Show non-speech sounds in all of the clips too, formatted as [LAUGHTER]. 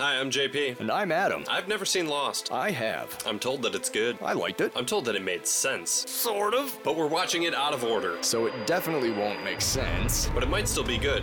Hi, I'm JP. And I'm Adam. I've never seen Lost. I have. I'm told that it's good. I liked it. I'm told that it made sense. Sort of. But we're watching it out of order. So it definitely won't make sense. But it might still be good.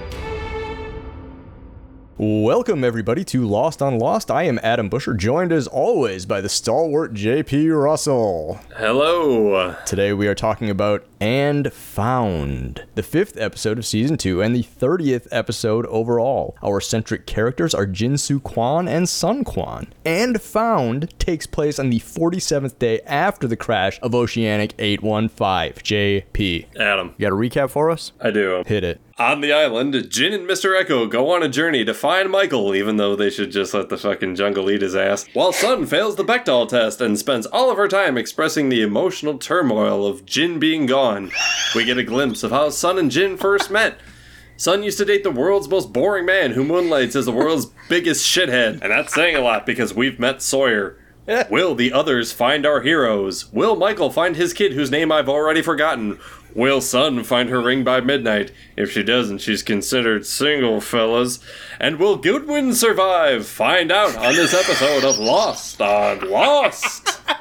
Welcome, everybody, to Lost on Lost. I am Adam Busher, joined as always by the stalwart JP Russell. Hello. Today we are talking about And Found, the fifth episode of season two and the 30th episode overall. Our centric characters are Jinsu Kwon and Sun Kwon. And Found takes place on the 47th day after the crash of Oceanic 815. JP. Adam. You got a recap for us? I do. Hit it. On the island, Jin and Mr. Eko go on a journey to find Michael, even though they should just let the fucking jungle eat his ass. While Sun fails the Bechdel test and spends all of her time expressing the emotional turmoil of Jin being gone, we get a glimpse of how Sun and Jin first met. Sun used to date the world's most boring man who moonlights as the world's biggest shithead, and that's saying a lot because we've met Sawyer. Will the others find our heroes? Will Michael find his kid whose name I've already forgotten? Will Sun find her ring by midnight? If she doesn't, she's considered single, fellas. And will Goodwin survive? Find out on this episode of Lost on Lost. [LAUGHS]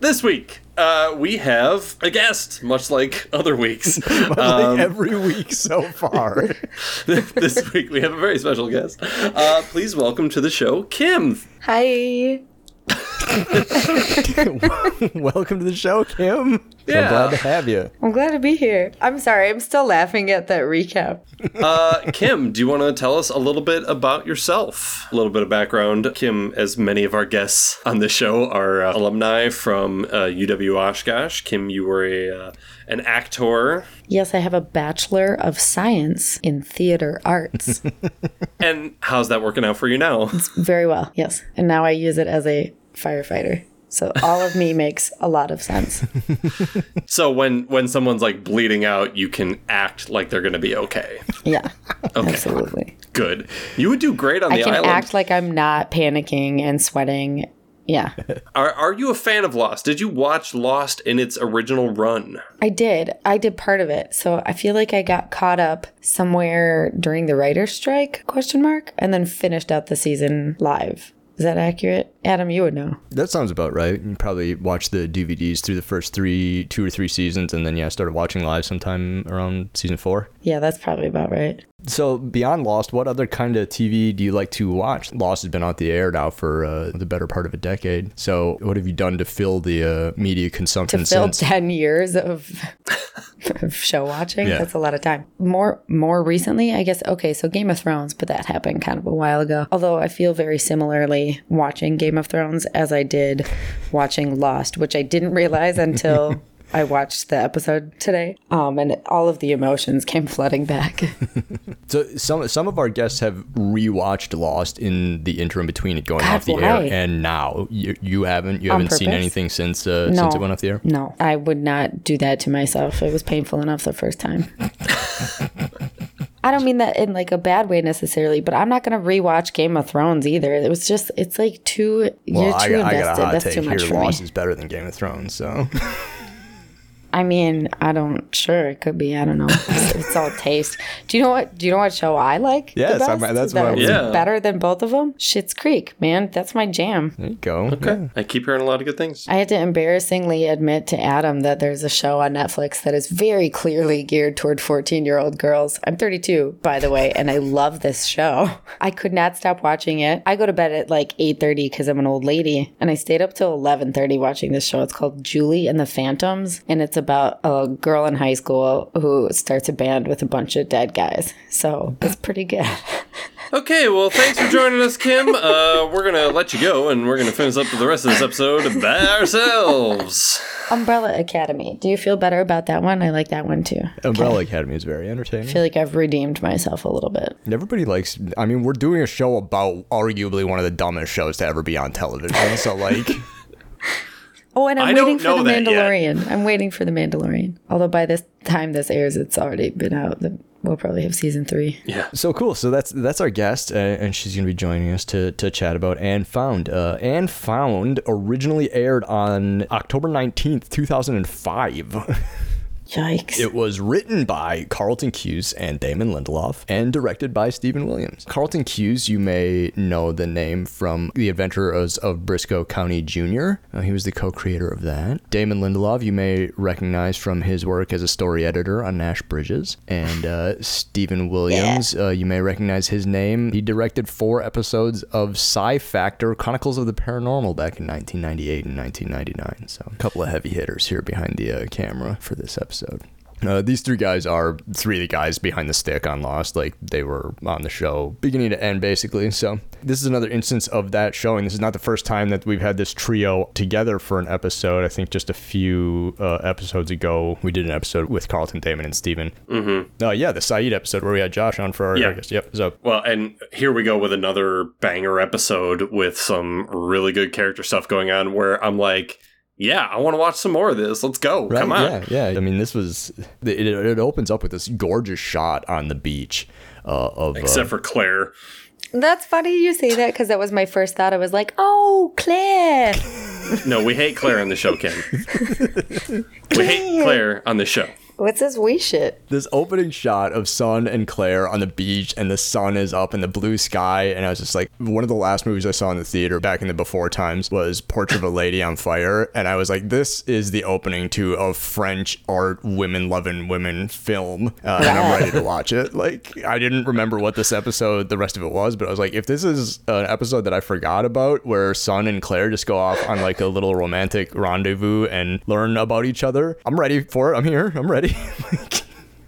this week, uh, we have a guest, much like [LAUGHS] other weeks. [LAUGHS] like Um, every week so far. [LAUGHS] this week, we have a very special guest. Uh, please welcome to the show, Kim. Hi. [LAUGHS] Welcome to the show, Kim. Yeah. I'm glad to have you. I'm glad to be here. I'm sorry, I'm still laughing at that recap. [LAUGHS] Uh, Kim, do you want to tell us a little bit about yourself? A little bit of background. Kim, as many of our guests on this show, are uh, alumni from uh, UW Oshkosh. Kim, you were a uh, an actor, Yes, I have a Bachelor of Science in Theater Arts. [LAUGHS] and how's that working out for you now? It's very well, yes. And now I use it as a firefighter. So all of me [LAUGHS] makes a lot of sense. [LAUGHS] So when when someone's like bleeding out, you can act like they're going to be okay. Yeah, [LAUGHS] Okay, absolutely. good. You would do great on I the can island. act like I'm not panicking and sweating. Yeah, Are are you a fan of Lost? Did you watch Lost in its original run? I did. I did part of it. So I feel like I got caught up somewhere during the writer's strike, question mark, and then finished out the season live. Is that accurate? Adam, you would know. That sounds about right. You probably watched the DVDs through the first three, two or three seasons, and then yeah, started watching live sometime around season four. Yeah, that's probably about right. So beyond Lost, what other kind of TV do you like to watch? Lost has been out the air now for uh, the better part of a decade. So what have you done to fill the uh, media consumption To fill since? 10 years of, [LAUGHS] of show watching, Yeah. that's a lot of time. More more recently, I guess, okay, so Game of Thrones, but that happened kind of a while ago. Although I feel very similarly watching Game of Thrones as I did watching Lost, which I didn't realize until [LAUGHS] I watched the episode today. Um, and all of the emotions came flooding back. [LAUGHS] So some some of our guests have rewatched Lost in the interim between it going God, off the why? air and now. You, you haven't you On haven't seen anything since uh, No. since it went off the air. no, I would not do that to myself. It was painful enough the first time. [LAUGHS] I don't mean that in like a bad way necessarily, but I'm not gonna rewatch Game of Thrones either. It was just it's like too you're I, too I got a invested. hot That's take too much here. for Lost me. is better than Game of Thrones. So [LAUGHS] I mean, I don't sure it could be. I don't know. It's, it's all taste. Do you know what? Do you know what show I like? the Yes, I'm- best? that's what I That's was- Yeah. better than both of them. Schitt's Creek, man. That's my jam. there you go. Okay. I keep hearing a lot of good things. I had to embarrassingly admit to Adam that there's a show on Netflix that is very clearly geared toward 14 year old girls. I'm 32, by the way, and I love this show. [LAUGHS] I could not stop watching it. I go to bed at like 8:30 because I'm an old lady, and I stayed up till 11:30 watching this show. It's called Julie and the Phantoms, and it's about a girl in high school who starts a band with a bunch of dead guys. So it's pretty good. [LAUGHS] Okay, well, thanks for joining us, Kim. Uh, we're gonna let you go, and we're gonna finish up the rest of this episode by ourselves. Umbrella Academy. Do you feel better about that one? I like that one too. Umbrella Academy is very entertaining. I feel like I've redeemed myself a little bit. Everybody likes. I mean, we're doing a show about arguably one of the dumbest shows to ever be on television. So, like, [LAUGHS] Oh, and I'm I waiting for the. Mandalorian. I'm waiting for the Mandalorian. Although by this time this airs, it's already been out. The- We'll probably have season three. Yeah. so cool. So that's that's our guest, uh, and she's gonna be joining us to to chat about and found. Uh, and found originally aired on October nineteenth, two thousand and five. [LAUGHS] Yikes. It was written by Carlton Cuse and Damon Lindelof and directed by Stephen Williams. Carlton Cuse, you may know the name from The Adventures of Briscoe County Jr. Uh, he was the co-creator of that. Damon Lindelof, you may recognize from his work as a story editor on Nash Bridges. And uh, Stephen Williams, uh, you may recognize his name. He directed four episodes of Psi Factor Chronicles of the Paranormal back in 1998 and 1999. So a couple of heavy hitters here behind the uh, camera for this episode. Uh, these three guys are three of the guys behind the stick on Lost. Like they were on the show beginning to end, basically. So this is another instance of that showing. This is not the first time that we've had this trio together for an episode. I think just a few uh, episodes ago, we did an episode with Carlton Damon and Steven. Mm-hmm. Uh, yeah, the Sayid episode where we had Josh on for our Yeah. Yep. So Well, and here we go with another banger episode with some really good character stuff going on where I'm like, yeah, I want to watch some more of this. Let's go. Right? Come on. Yeah, yeah. I mean, this was it. It opens up with this gorgeous shot on the beach uh, of uh, Except for Claire. That's funny you say that because that was my first thought. I was like, oh, Claire. No, we hate Claire on the show, Ken. we hate Claire on the show. What's this wee shit? this opening shot of Sun and Claire on the beach, and the sun is up in the blue sky. And I was just like, one of the last movies I saw in the theater back in the before times was Portrait of a Lady on Fire. And I was like, this is the opening to a French art women loving women film. Uh, and I'm ready to [LAUGHS] watch it. Like, I didn't remember what this episode, the rest of it was, but I was like, if this is an episode that I forgot about where Sun and Claire just go off on like a little romantic rendezvous and learn about each other, I'm ready for it. I'm here. I'm ready. [LAUGHS] like,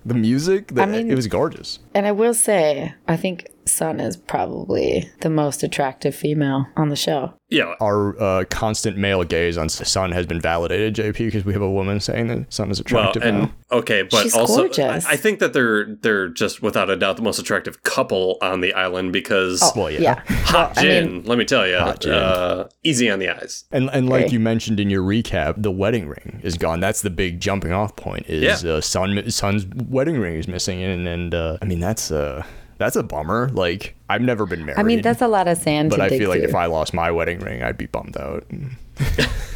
the music, the, I mean- it was gorgeous. And I will say, I think Sun is probably the most attractive female on the show. Yeah. Our uh, constant male gaze on Sun has been validated, JP, because we have a woman saying that Sun is Well, attractive and now. okay, but She's also gorgeous. I, I think that they're they're just without a doubt the most attractive couple on the island because Well, yeah. hot I Jin. mean- let me tell you, uh, easy on the eyes. And and like Okay. you mentioned in your recap, the wedding ring is gone. That's the big jumping off point. Is Yeah. uh, Sun Sun's wedding ring is missing, and and uh, I mean that's uh that's a bummer. Like I've never been married. I mean, that's a lot of sand but to I dig feel like through. if I lost my wedding ring, I'd be bummed out. [LAUGHS]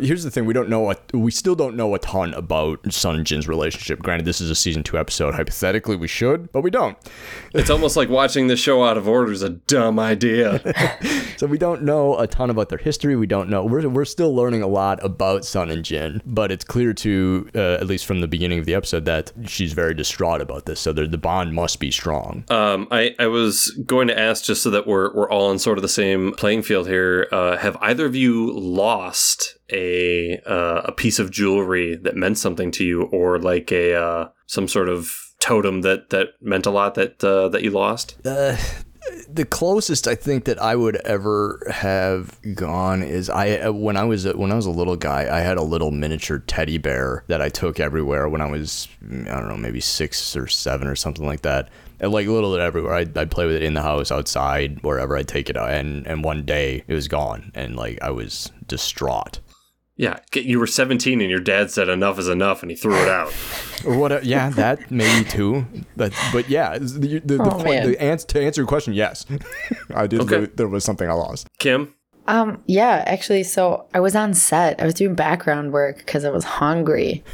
Here's the thing: we don't know what we still don't know a ton about Sun and Jin's relationship. Granted, this is a season two episode. Hypothetically, we should, but we don't. It's almost like watching the show out of order is a dumb idea. [LAUGHS] [LAUGHS] So we don't know a ton about their history. We don't know. We're, we're still learning a lot about Sun and Jin, but it's clear to, uh, at least from the beginning of the episode, that she's very distraught about this. So the the bond must be strong. Um, I, I was going to ask just so that we're we're all on sort of the same playing field here. Uh, have either of you lost a uh, a piece of jewelry that meant something to you, or like a uh, some sort of totem that that meant a lot that uh, that you lost? the closest I think that I would ever have gone is I uh, when I was when I was a little guy I had a little miniature teddy bear that I took everywhere when I was I don't know maybe six or seven or something like that and like little bit everywhere I'd, I'd play with it in the house outside wherever I'd take it and and one day it was gone and like I was distraught Yeah, you were 17 and your dad said enough is enough, and he threw it out. or [LAUGHS] what yeah that maybe too but but yeah the, the, the Oh, point the answer to answer your question yes [LAUGHS] I did Okay. lo- there was something I lost Kim, Um, yeah, actually, so I was on set. I was doing background work because I was hungry.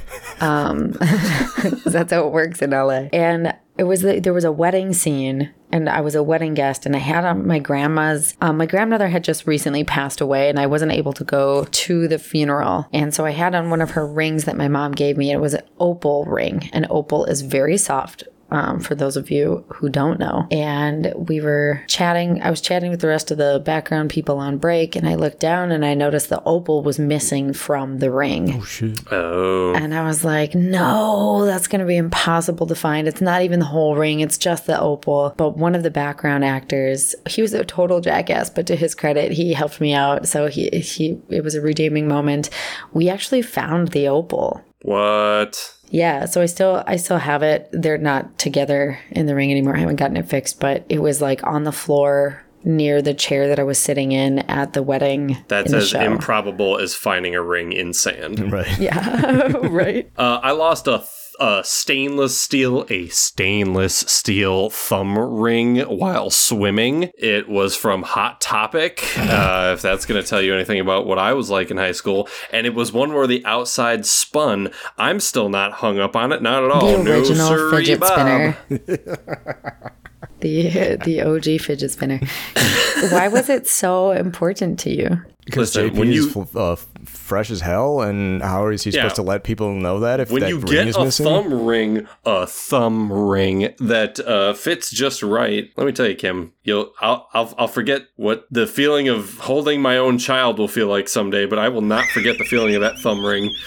Um, [LAUGHS] 'cause that's how it works in LA. And it was the, there was a wedding scene, and I was a wedding guest, and I had on my grandma's. Um, my grandmother had just recently passed away, and I wasn't able to go to the funeral, and so I had on one of her rings that my mom gave me. It was an opal ring, and opal is very soft. Um, for those of you who don't know. And we were chatting. I was chatting with the rest of the background people on break, and I looked down and I noticed the opal was missing from the ring. Oh, shit. Oh. And I was like, no, that's going to be impossible to find. It's not even the whole ring, it's just the opal. But one of the background actors, he was a total jackass, but to his credit, he helped me out. So he, he it was a redeeming moment. We actually found the opal. What? Yeah, so I still I still have it. They're not together in the ring anymore. I haven't gotten it fixed, but it was like on the floor near the chair that I was sitting in at the wedding. That's the as show. improbable as finding a ring in sand. [LAUGHS] Right. Yeah, [LAUGHS] right. Uh, I lost a, th- a stainless steel, a stainless steel thumb ring while swimming. It was from Hot Topic, [LAUGHS] uh, if that's going to tell you anything about what I was like in high school. And it was one where the outside spun. I'm still not hung up on it, not at all. The Oh, no, original fidget Bob. spinner. [LAUGHS] the the OG fidget spinner. [LAUGHS] Why was it so important to you? Because Listen, JP when is you- f- uh, fresh as hell, and how is he Yeah. supposed to let people know that if When that you ring get is a missing? thumb ring, a thumb ring that uh, fits just right. Let me tell you, Kim, you'll I'll, I'll I'll forget what the feeling of holding my own child will feel like someday, but I will not forget the feeling of that thumb ring. [LAUGHS]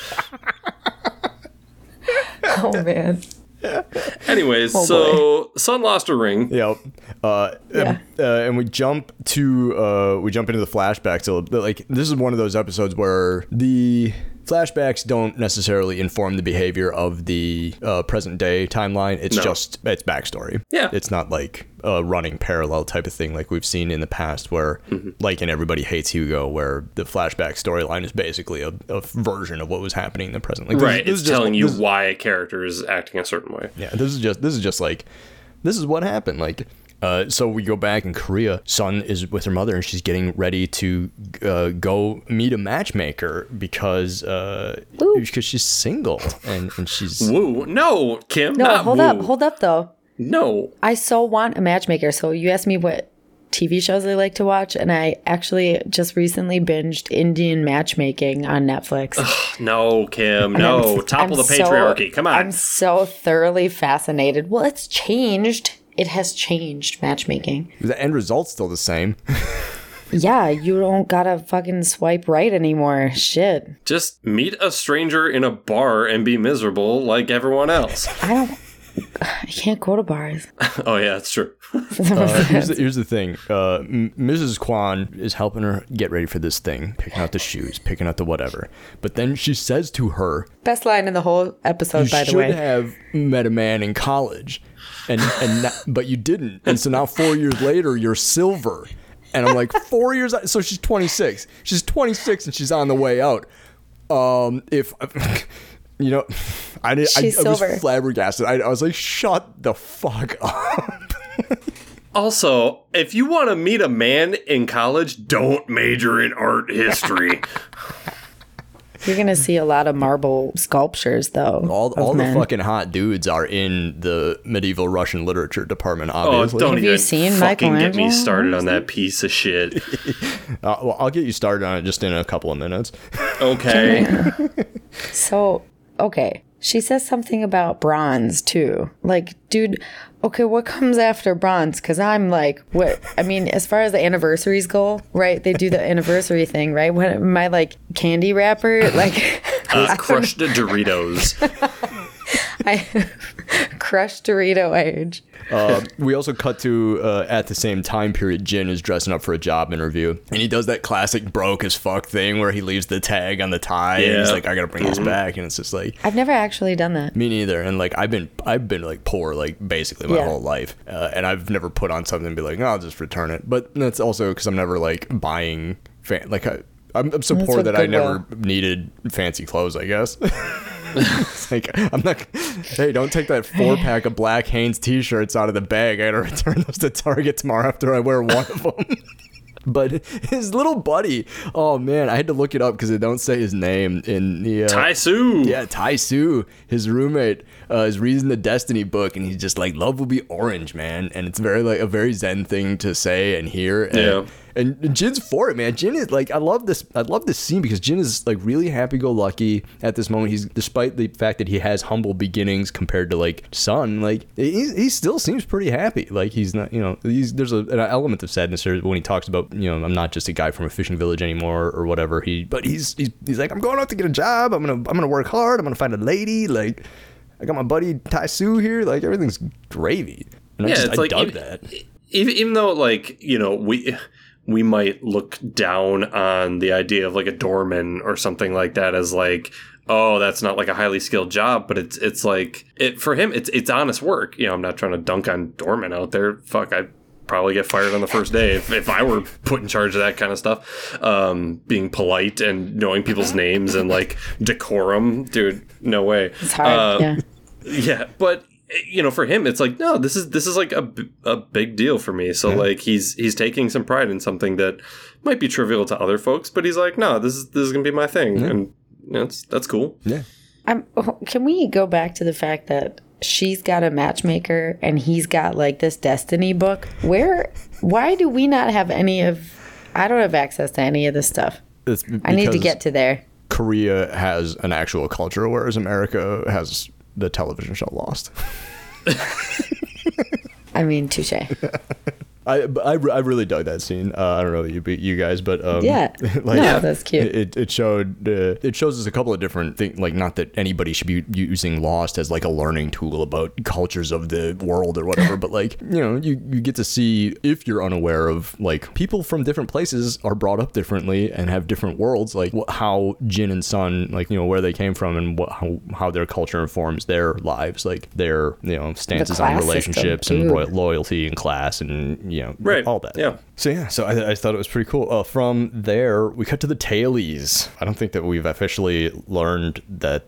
Oh man. [LAUGHS] Anyways, Oh, so Sun lost a ring. Yep. Uh, Yeah. uh, and we jump to uh, we jump into the flashback. So, like this is one of those episodes where the flashbacks don't necessarily inform the behavior of the uh, present day timeline. It's No. just it's backstory. Yeah. It's not like a running parallel type of thing like we've seen in the past, where Mm-hmm. like in Everybody Hates Hugo, where the flashback storyline is basically a, a version of what was happening in the present. Like, Right, this it's is just- telling you this why a character is acting a certain way. yeah, this is just this is just like this is what happened. Like, uh, so we go back in Korea. Sun is with her mother, and she's getting ready to uh, go meet a matchmaker because uh, because she's single and and she's Woo! No, Kim. No, not hold woo. up, hold up though. No. I so want a matchmaker. So you asked me what TV shows I like to watch, and I actually just recently binged Indian matchmaking on Netflix. No, Kim. No. I'm- Topple I'm the so- patriarchy. Come on. I'm so thoroughly fascinated. Well, it's changed. It has changed matchmaking. the end result's still the same. [LAUGHS] Yeah, you don't gotta fucking swipe right anymore. Shit. Just meet a stranger in a bar and be miserable like everyone else. [LAUGHS] I don't. I can't go to bars. [LAUGHS] oh yeah, that's true. Uh, here's, the, here's the thing. Uh, M- Mrs. Kwan is helping her get ready for this thing, picking out the shoes, picking out the whatever. But then she says to her, Best line in the whole episode, by the way." You should way. have met a man in college and and not, but you didn't. And so now four years later you're silver. And i'm like four years so she's 26 she's 26 and she's on the way out. Um if [LAUGHS] you know i did I, I was flabbergasted. I, I was like shut the fuck up. Also, if you want to meet a man in college, don't major in art history. [LAUGHS] You're gonna see a lot of marble sculptures, though. all, of all the fucking hot dudes are in the medieval russian literature department oh, obviously don't Have you even seen fucking get me started on that piece of shit. [LAUGHS] uh, well i'll get you started on it just in a couple of minutes Okay. [LAUGHS] So, okay. She says something about bronze too. Like, dude, okay, what comes after bronze? Because I'm like, what? I mean, as far as the anniversaries go, right? They do the anniversary thing, right? What am I like, candy wrapper? Like, Uh, [LAUGHS] crushed Doritos. [LAUGHS] [LAUGHS] I [LAUGHS] crushed Dorito age. Uh, we also cut to uh, at the same time period. Jin is dressing up for a job interview, and he does that classic broke as fuck thing where he leaves the tag on the tie. and he's like, "I gotta bring this back," and it's just like I've never actually done that. me neither. And like I've been I've been like poor like basically my Yeah. whole life, uh, and I've never put on something and be like, "No, I'll just return it." But that's also because I'm never like buying fan like I. I'm, I'm so poor that I Goodwill- never needed fancy clothes. I guess. [LAUGHS] it's like I'm not. Hey, don't take that four pack of black Hanes t-shirts out of the bag. I gotta return those to Target tomorrow after I wear one of them. [LAUGHS] but his little buddy, oh man, I had to look it up because they don't say his name in the. Uh, Tai Su. yeah, Tai Su, his roommate, uh, is reading the Destiny book, and he's just like, "Love will be orange, man," and it's very like a very Zen thing to say and hear. And, Yeah. And Jin's for it, man. Jin is like, I love this. I love this scene because Jin is like really happy-go-lucky at this moment. He's despite the fact that he has humble beginnings compared to like Sun, like he, he still seems pretty happy. Like he's not, you know, he's there's a, an element of sadness there when he talks about, you know, I'm not just a guy from a fishing village anymore or whatever. He, but he's he's, he's like, I'm going out to get a job. I'm gonna I'm gonna work hard. I'm gonna find a lady. Like I got my buddy Tai Su here. Like everything's gravy. And I Yeah, just, it's I like dug even- that. even, even though like you know we we might look down on the idea of like a doorman or something like that as like oh that's not like a highly skilled job but it's it's like it for him it's it's honest work you know i'm not trying to dunk on doorman out there fuck i probably get fired on the first day if, if i were put in charge of that kind of stuff um being polite and knowing people's names and like decorum dude no way It's hard. Uh, yeah. yeah but you know for him it's like no this is this is like a, a big deal for me so like he's he's taking some pride in something that might be trivial to other folks but he's like no this is this is gonna be my thing and you know, it's that's cool Yeah. I'm, oh, can we go back to the fact that she's got a matchmaker and he's got like this destiny book? Where, why do we not have any of? I don't have access to any of this stuff. It's I need to get to there. Korea has an actual culture, whereas America has the television show Lost. [LAUGHS] I mean, touche. [LAUGHS] I, I, I really dug that scene. Uh, I don't know you you guys, but um, Yeah. [LAUGHS] No, that's cute. It, it showed uh, it shows us a couple of different things. Like not that anybody should be using Lost as like a learning tool about cultures of the world or whatever, but like [LAUGHS] you know you you get to see if you're unaware of like people from different places are brought up differently and have different worlds. Like wh- how Jin and Sun like you know where they came from and what how, how their culture informs their lives, like their you know stances on relationships and roy- loyalty and class and you know Right, all that yeah. so yeah so I, I thought it was pretty cool uh, from there we cut to the tailies i don't think that we've officially learned that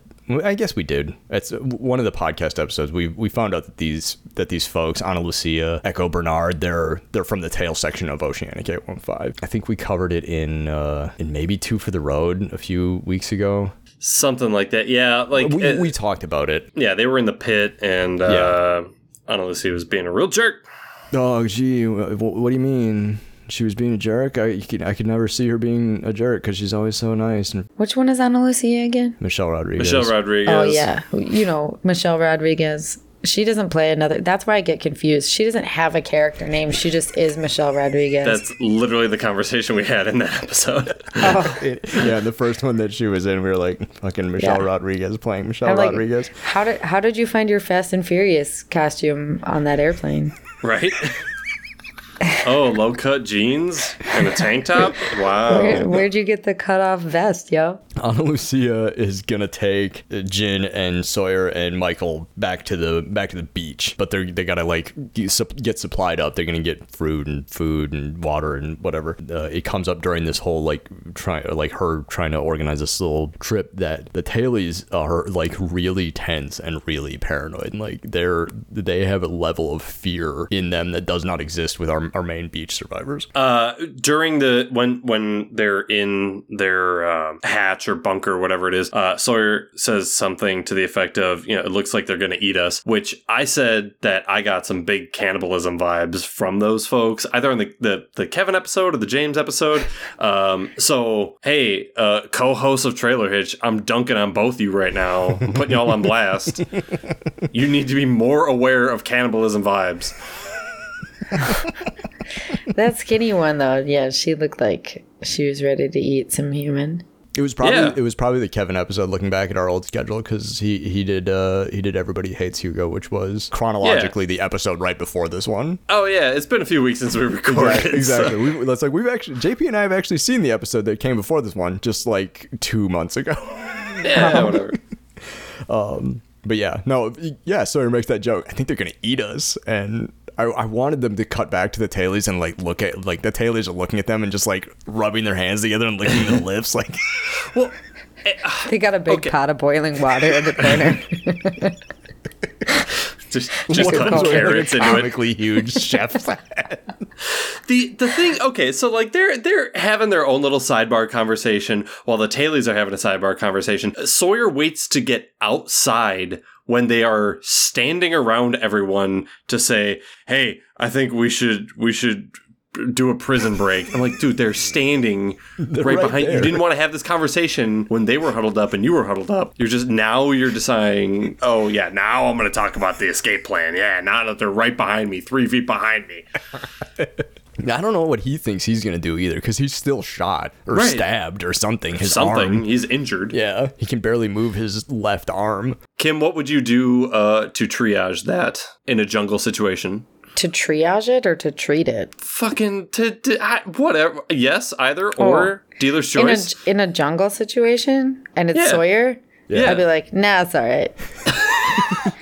I guess we did. It's one of the podcast episodes. We we found out that these that these folks, Ana Lucia, Eko Bernard, they're they're from the tail section of Oceanic 815. I think we covered it in uh, in maybe two for the road a few weeks ago. something like that yeah like We, uh, we talked about it. yeah they were in the pit and uh I don't know, Lucy was being a real jerk. Oh, gee, uh, wh- what do you mean? She was being a jerk. I you could, I could never see her being a jerk because she's always so nice. And Which one is Ana Lucia again? Michelle Rodriguez. Michelle Rodriguez. Oh yeah, you know Michelle Rodriguez. She doesn't play another. That's why I get confused. She doesn't have a character name. She just is Michelle Rodriguez. That's literally the conversation we had in that episode. [LAUGHS] oh. yeah, the first one that she was in, we were like, fucking Michelle Yeah. Rodriguez playing Michelle I'm like, Rodriguez. How did how did you find your Fast and Furious costume on that airplane? Right? [LAUGHS] oh, low cut jeans and a tank top? Wow. Where, where'd you get the cutoff vest, yo? Ana Lucia is gonna take Jin and Sawyer and Michael back to the back to the beach, but they're they gotta like get supplied up. They're gonna get fruit and food and water and whatever. Uh, it comes up during this whole like try like her trying to organize this little trip that the tailies are like really tense and really paranoid. And, Like they're they have a level of fear in them that does not exist with our our main beach survivors. Uh, during the when when they're in their uh, hatch or bunker, whatever it is, uh, Sawyer says something to the effect of, "You know, it looks like they're going to eat us." Which I said that I got some big cannibalism vibes from those folks, either in the the, the Kevin episode or the James episode. [LAUGHS] Um, so hey, uh, co-host of Trailer Hitch, I'm dunking on both you right now. I'm putting y'all on blast. [LAUGHS] you need to be more aware of cannibalism vibes. [LAUGHS] That skinny one though, yeah, she looked like she was ready to eat some human. It was probably Yeah. it was probably the Kevin episode. Looking back at our old schedule, because he he did uh he did Everybody Hates Hugo, which was chronologically the episode right before this one. Oh yeah, it's been a few weeks since we [LAUGHS] recorded. so- exactly. We, that's like we've actually JP and I have actually seen the episode that came before this one, just like two months ago. [LAUGHS] Yeah, whatever. But yeah, no, yeah. Sawyer makes that joke. I think they're gonna eat us, and I, I wanted them to cut back to the tailies and like look at like the tailies are looking at them and just like rubbing their hands together and licking their [LAUGHS] lips, like Well, [LAUGHS] eh, They got a big Okay. pot of boiling water in the corner. [LAUGHS] just [LAUGHS] just one cutting of them's wearing, carrots like, a into comically huge chef's [LAUGHS] hat. The the thing, okay, so like they're they're having their own little sidebar conversation while the Tailies are having a sidebar conversation. Sawyer waits to get outside when they are standing around everyone to say, "Hey, I think we should we should do a prison break. I'm like, dude, they're standing [LAUGHS] right, right behind you. there. Didn't want to have this conversation when they were huddled up and you were huddled up. You're just now you're deciding, oh yeah, now I'm gonna talk about the escape plan. Yeah, now that they're right behind me, three feet behind me. [LAUGHS] I don't know what he thinks he's gonna do either, because he's still shot or Right. stabbed or something. His Something. arm. He's injured. Yeah, he can barely move his left arm. Kim, what would you do uh, to triage that in a jungle situation? To triage it or to treat it? Fucking to, to I, whatever. Yes, either oh. or. Dealer's In a, choice. in a jungle situation and it's Yeah. Sawyer, Yeah. I'd be like, nah, it's all right. [LAUGHS]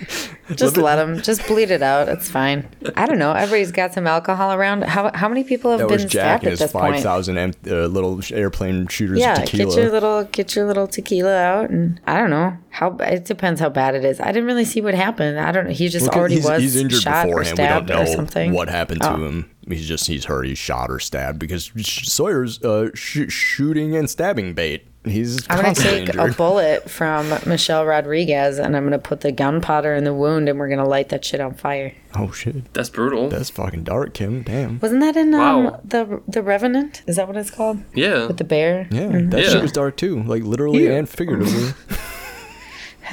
Just let him. Just bleed it out. It's fine. I don't know. Everybody's got some alcohol around. How how many people have That been was Jack stabbed and at his this five point? thousand uh, little airplane shooters Yeah, of tequila. get your little get your little tequila out, and I don't know how. It depends how bad it is. I didn't really see what happened. I don't know. He just 'cause already he's, was he's injured shot or beforehand. We don't stabbed know or something. what happened to Oh. him. He's just he's hurt. He's shot or stabbed because Sawyer's uh, sh- shooting and stabbing bait. He's I'm gonna take injured. a [LAUGHS] bullet from Michelle Rodriguez, and I'm gonna put the gunpowder in the wound, and we're gonna light that shit on fire. oh shit, That's brutal. that's fucking dark, Kim. Damn. Wasn't that in um, Wow. the the Revenant? Is that what it's called? yeah. With the bear? Yeah, that Yeah. shit was dark too, like literally Yeah. and figuratively.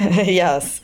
[LAUGHS] yes.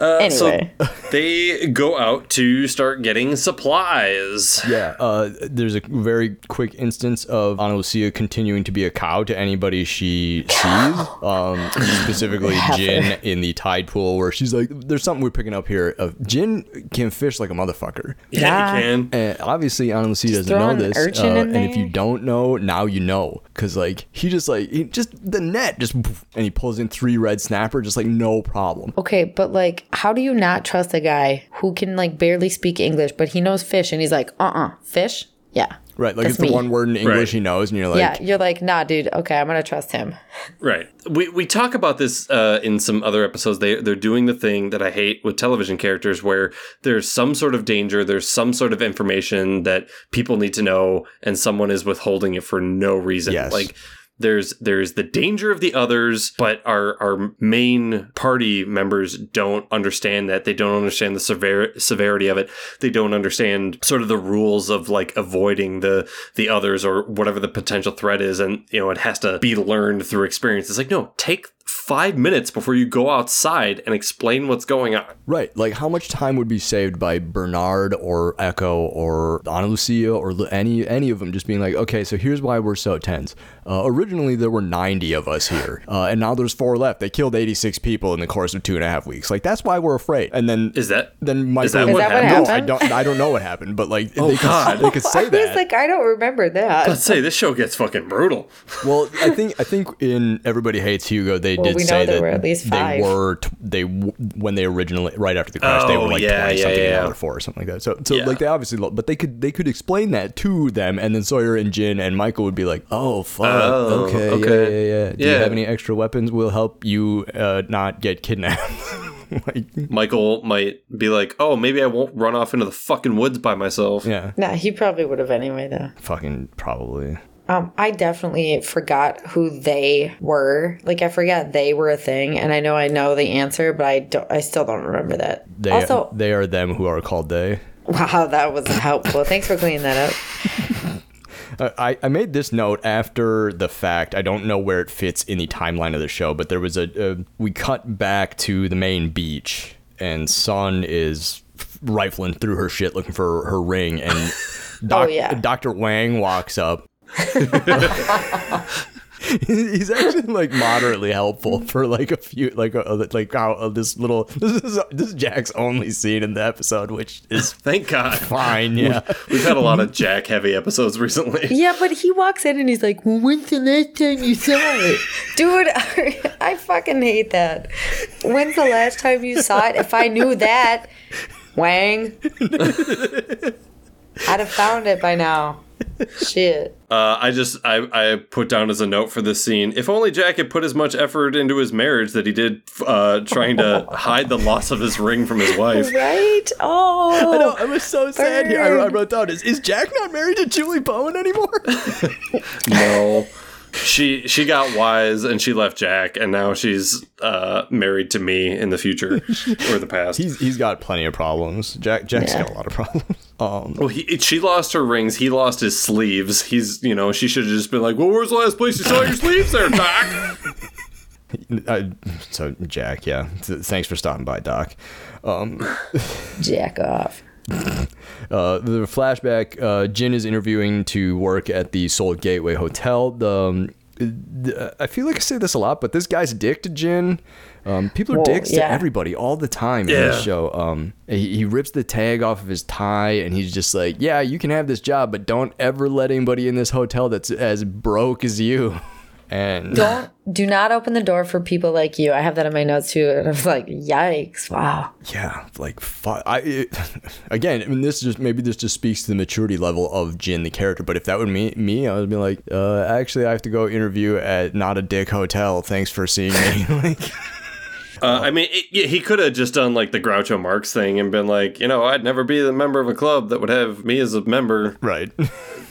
Uh, Anyway. So [LAUGHS] they go out to start getting supplies. Yeah, uh, there's a very quick instance of Ana Lucia continuing to be a cow to anybody she sees. Um, specifically, Jin in the tide pool, where she's like, "There's something we're picking up here." Of Jin can fish like a motherfucker, Yeah, Yeah. you can. and obviously Ana Lucia doesn't know this. Uh, urchin in and if you don't know, now you know, because like he just like he just the net just and he pulls in three red snapper, just like no problem. Okay, but like, how do you not trust a guy who can like barely speak English, but he knows fish, and he's like, uh, uh fish? Yeah. Right, like That's it's the me. one word in English Right. he knows, and you're like, yeah, you're like, nah, dude. Okay, I'm gonna trust him. [LAUGHS] Right. We we talk about this uh, in some other episodes. They they're doing the thing that I hate with television characters, where there's some sort of danger, there's some sort of information that people need to know, and someone is withholding it for no reason. Yes. Like there's there's the danger of the others, but our our main party members don't understand that. They don't understand the sever- severity of it. They don't understand sort of the rules of like avoiding the the others or whatever the potential threat is, and you know it has to be learned through experience. It's like no, take five minutes before you go outside and explain what's going on. Right, like how much time would be saved by Bernard or Eko or Ana Lucia or any any of them just being like, okay, so here's why we're so tense. Uh, originally there were 90 of us here, [LAUGHS] uh, and now there's four left. They killed 86 people in the course of two and a half weeks. Like that's why we're afraid. And then Is that then Michael, is that Is what that what happened? no, I don't I don't know what happened, but like they could, God. [LAUGHS] they could say I that. was like, I don't remember that. Let's say this show gets fucking brutal. Well, I [LAUGHS] think I think in Everybody Hates Hugo they Well, did we know say there that were at least five. they were t- they w- when they originally right after the crash they Oh, were like yeah, twenty yeah, something yeah, and yeah. four or something like that. So so Yeah. like they obviously lo- but they could they could explain that to them and then Sawyer and Jin and Michael would be like, oh fuck, Oh, okay, okay. yeah yeah yeah. Do you have any extra weapons? We'll help you uh, not get kidnapped. [LAUGHS] like Michael might be like, "Oh, maybe I won't run off into the fucking woods by myself." yeah, nah, he probably would have anyway, though. fucking probably. Um, I definitely forgot who they were. Like, I forgot they were a thing, and I know I know the answer, but I don't. I still don't remember that. They also, they are them who are called they. wow, that was helpful. Thanks for cleaning that up. [LAUGHS] Uh, I, I made this note after the fact. I don't know where it fits in the timeline of the show, but there was a. Uh, we cut back to the main beach, and Sun is rifling through her shit looking for her ring, and [LAUGHS] doc, Oh, yeah. Dr. Wang walks up. [LAUGHS] He's actually like moderately helpful for like a few like a, like how uh, this little this is this is Jack's only scene in the episode, which is [LAUGHS] Thank God. fine. Yeah, We've had a lot of Jack heavy episodes recently. [LAUGHS] Yeah, but he walks in and he's like, well, "When's the last time you saw it, dude?" I fucking hate that. When's the last time you saw it? If I knew that, Wang, I'd have found it by now. Shit. Uh, I just I, I put down as a note for this scene. If only Jack had put as much effort into his marriage that he did uh, trying to [LAUGHS] hide the loss of his ring from his wife. Right? Oh, I know. I was so sad here. I, I wrote down is is Jack not married to Julie Bowen anymore? [LAUGHS] [LAUGHS] No. She she got wise and she left Jack, and now she's uh, married to me in the future or the past. He's he's got plenty of problems. Jack Jack's Yeah. got a lot of problems. [LAUGHS] Um, well, he, she lost her rings. He lost his sleeves. He's, you know, she should have just been like, "Well, where's the last place you saw your sleeves, there, Doc?" [LAUGHS] I, so Jack, yeah. Thanks for stopping by, Doc. Um, Jack off. Uh, the flashback, uh, Jin is interviewing to work at the Seoul Gateway Hotel. The, um, th- I feel like I say this a lot, but this guy's a dick to Jin. Um, people are Whoa, dicks to everybody all the time in this show. Um, he, he rips the tag off of his tie and he's just like, yeah, you can have this job, but don't ever let anybody in this hotel that's as broke as you. [LAUGHS] And Don't do not open the door for people like you. I have that in my notes too. And I was like, yikes! Wow. Yeah, like fu- I it, [LAUGHS] again. I mean, this just maybe this just speaks to the maturity level of Jin, the character. But if that would me, me, I would be like, uh, actually, I have to go interview at not a dick hotel. Thanks for seeing me. [LAUGHS] like, Uh, I mean, it, yeah, he could have just done like the Groucho Marx thing and been like, you know, I'd never be the member of a club that would have me as a member. right? [LAUGHS]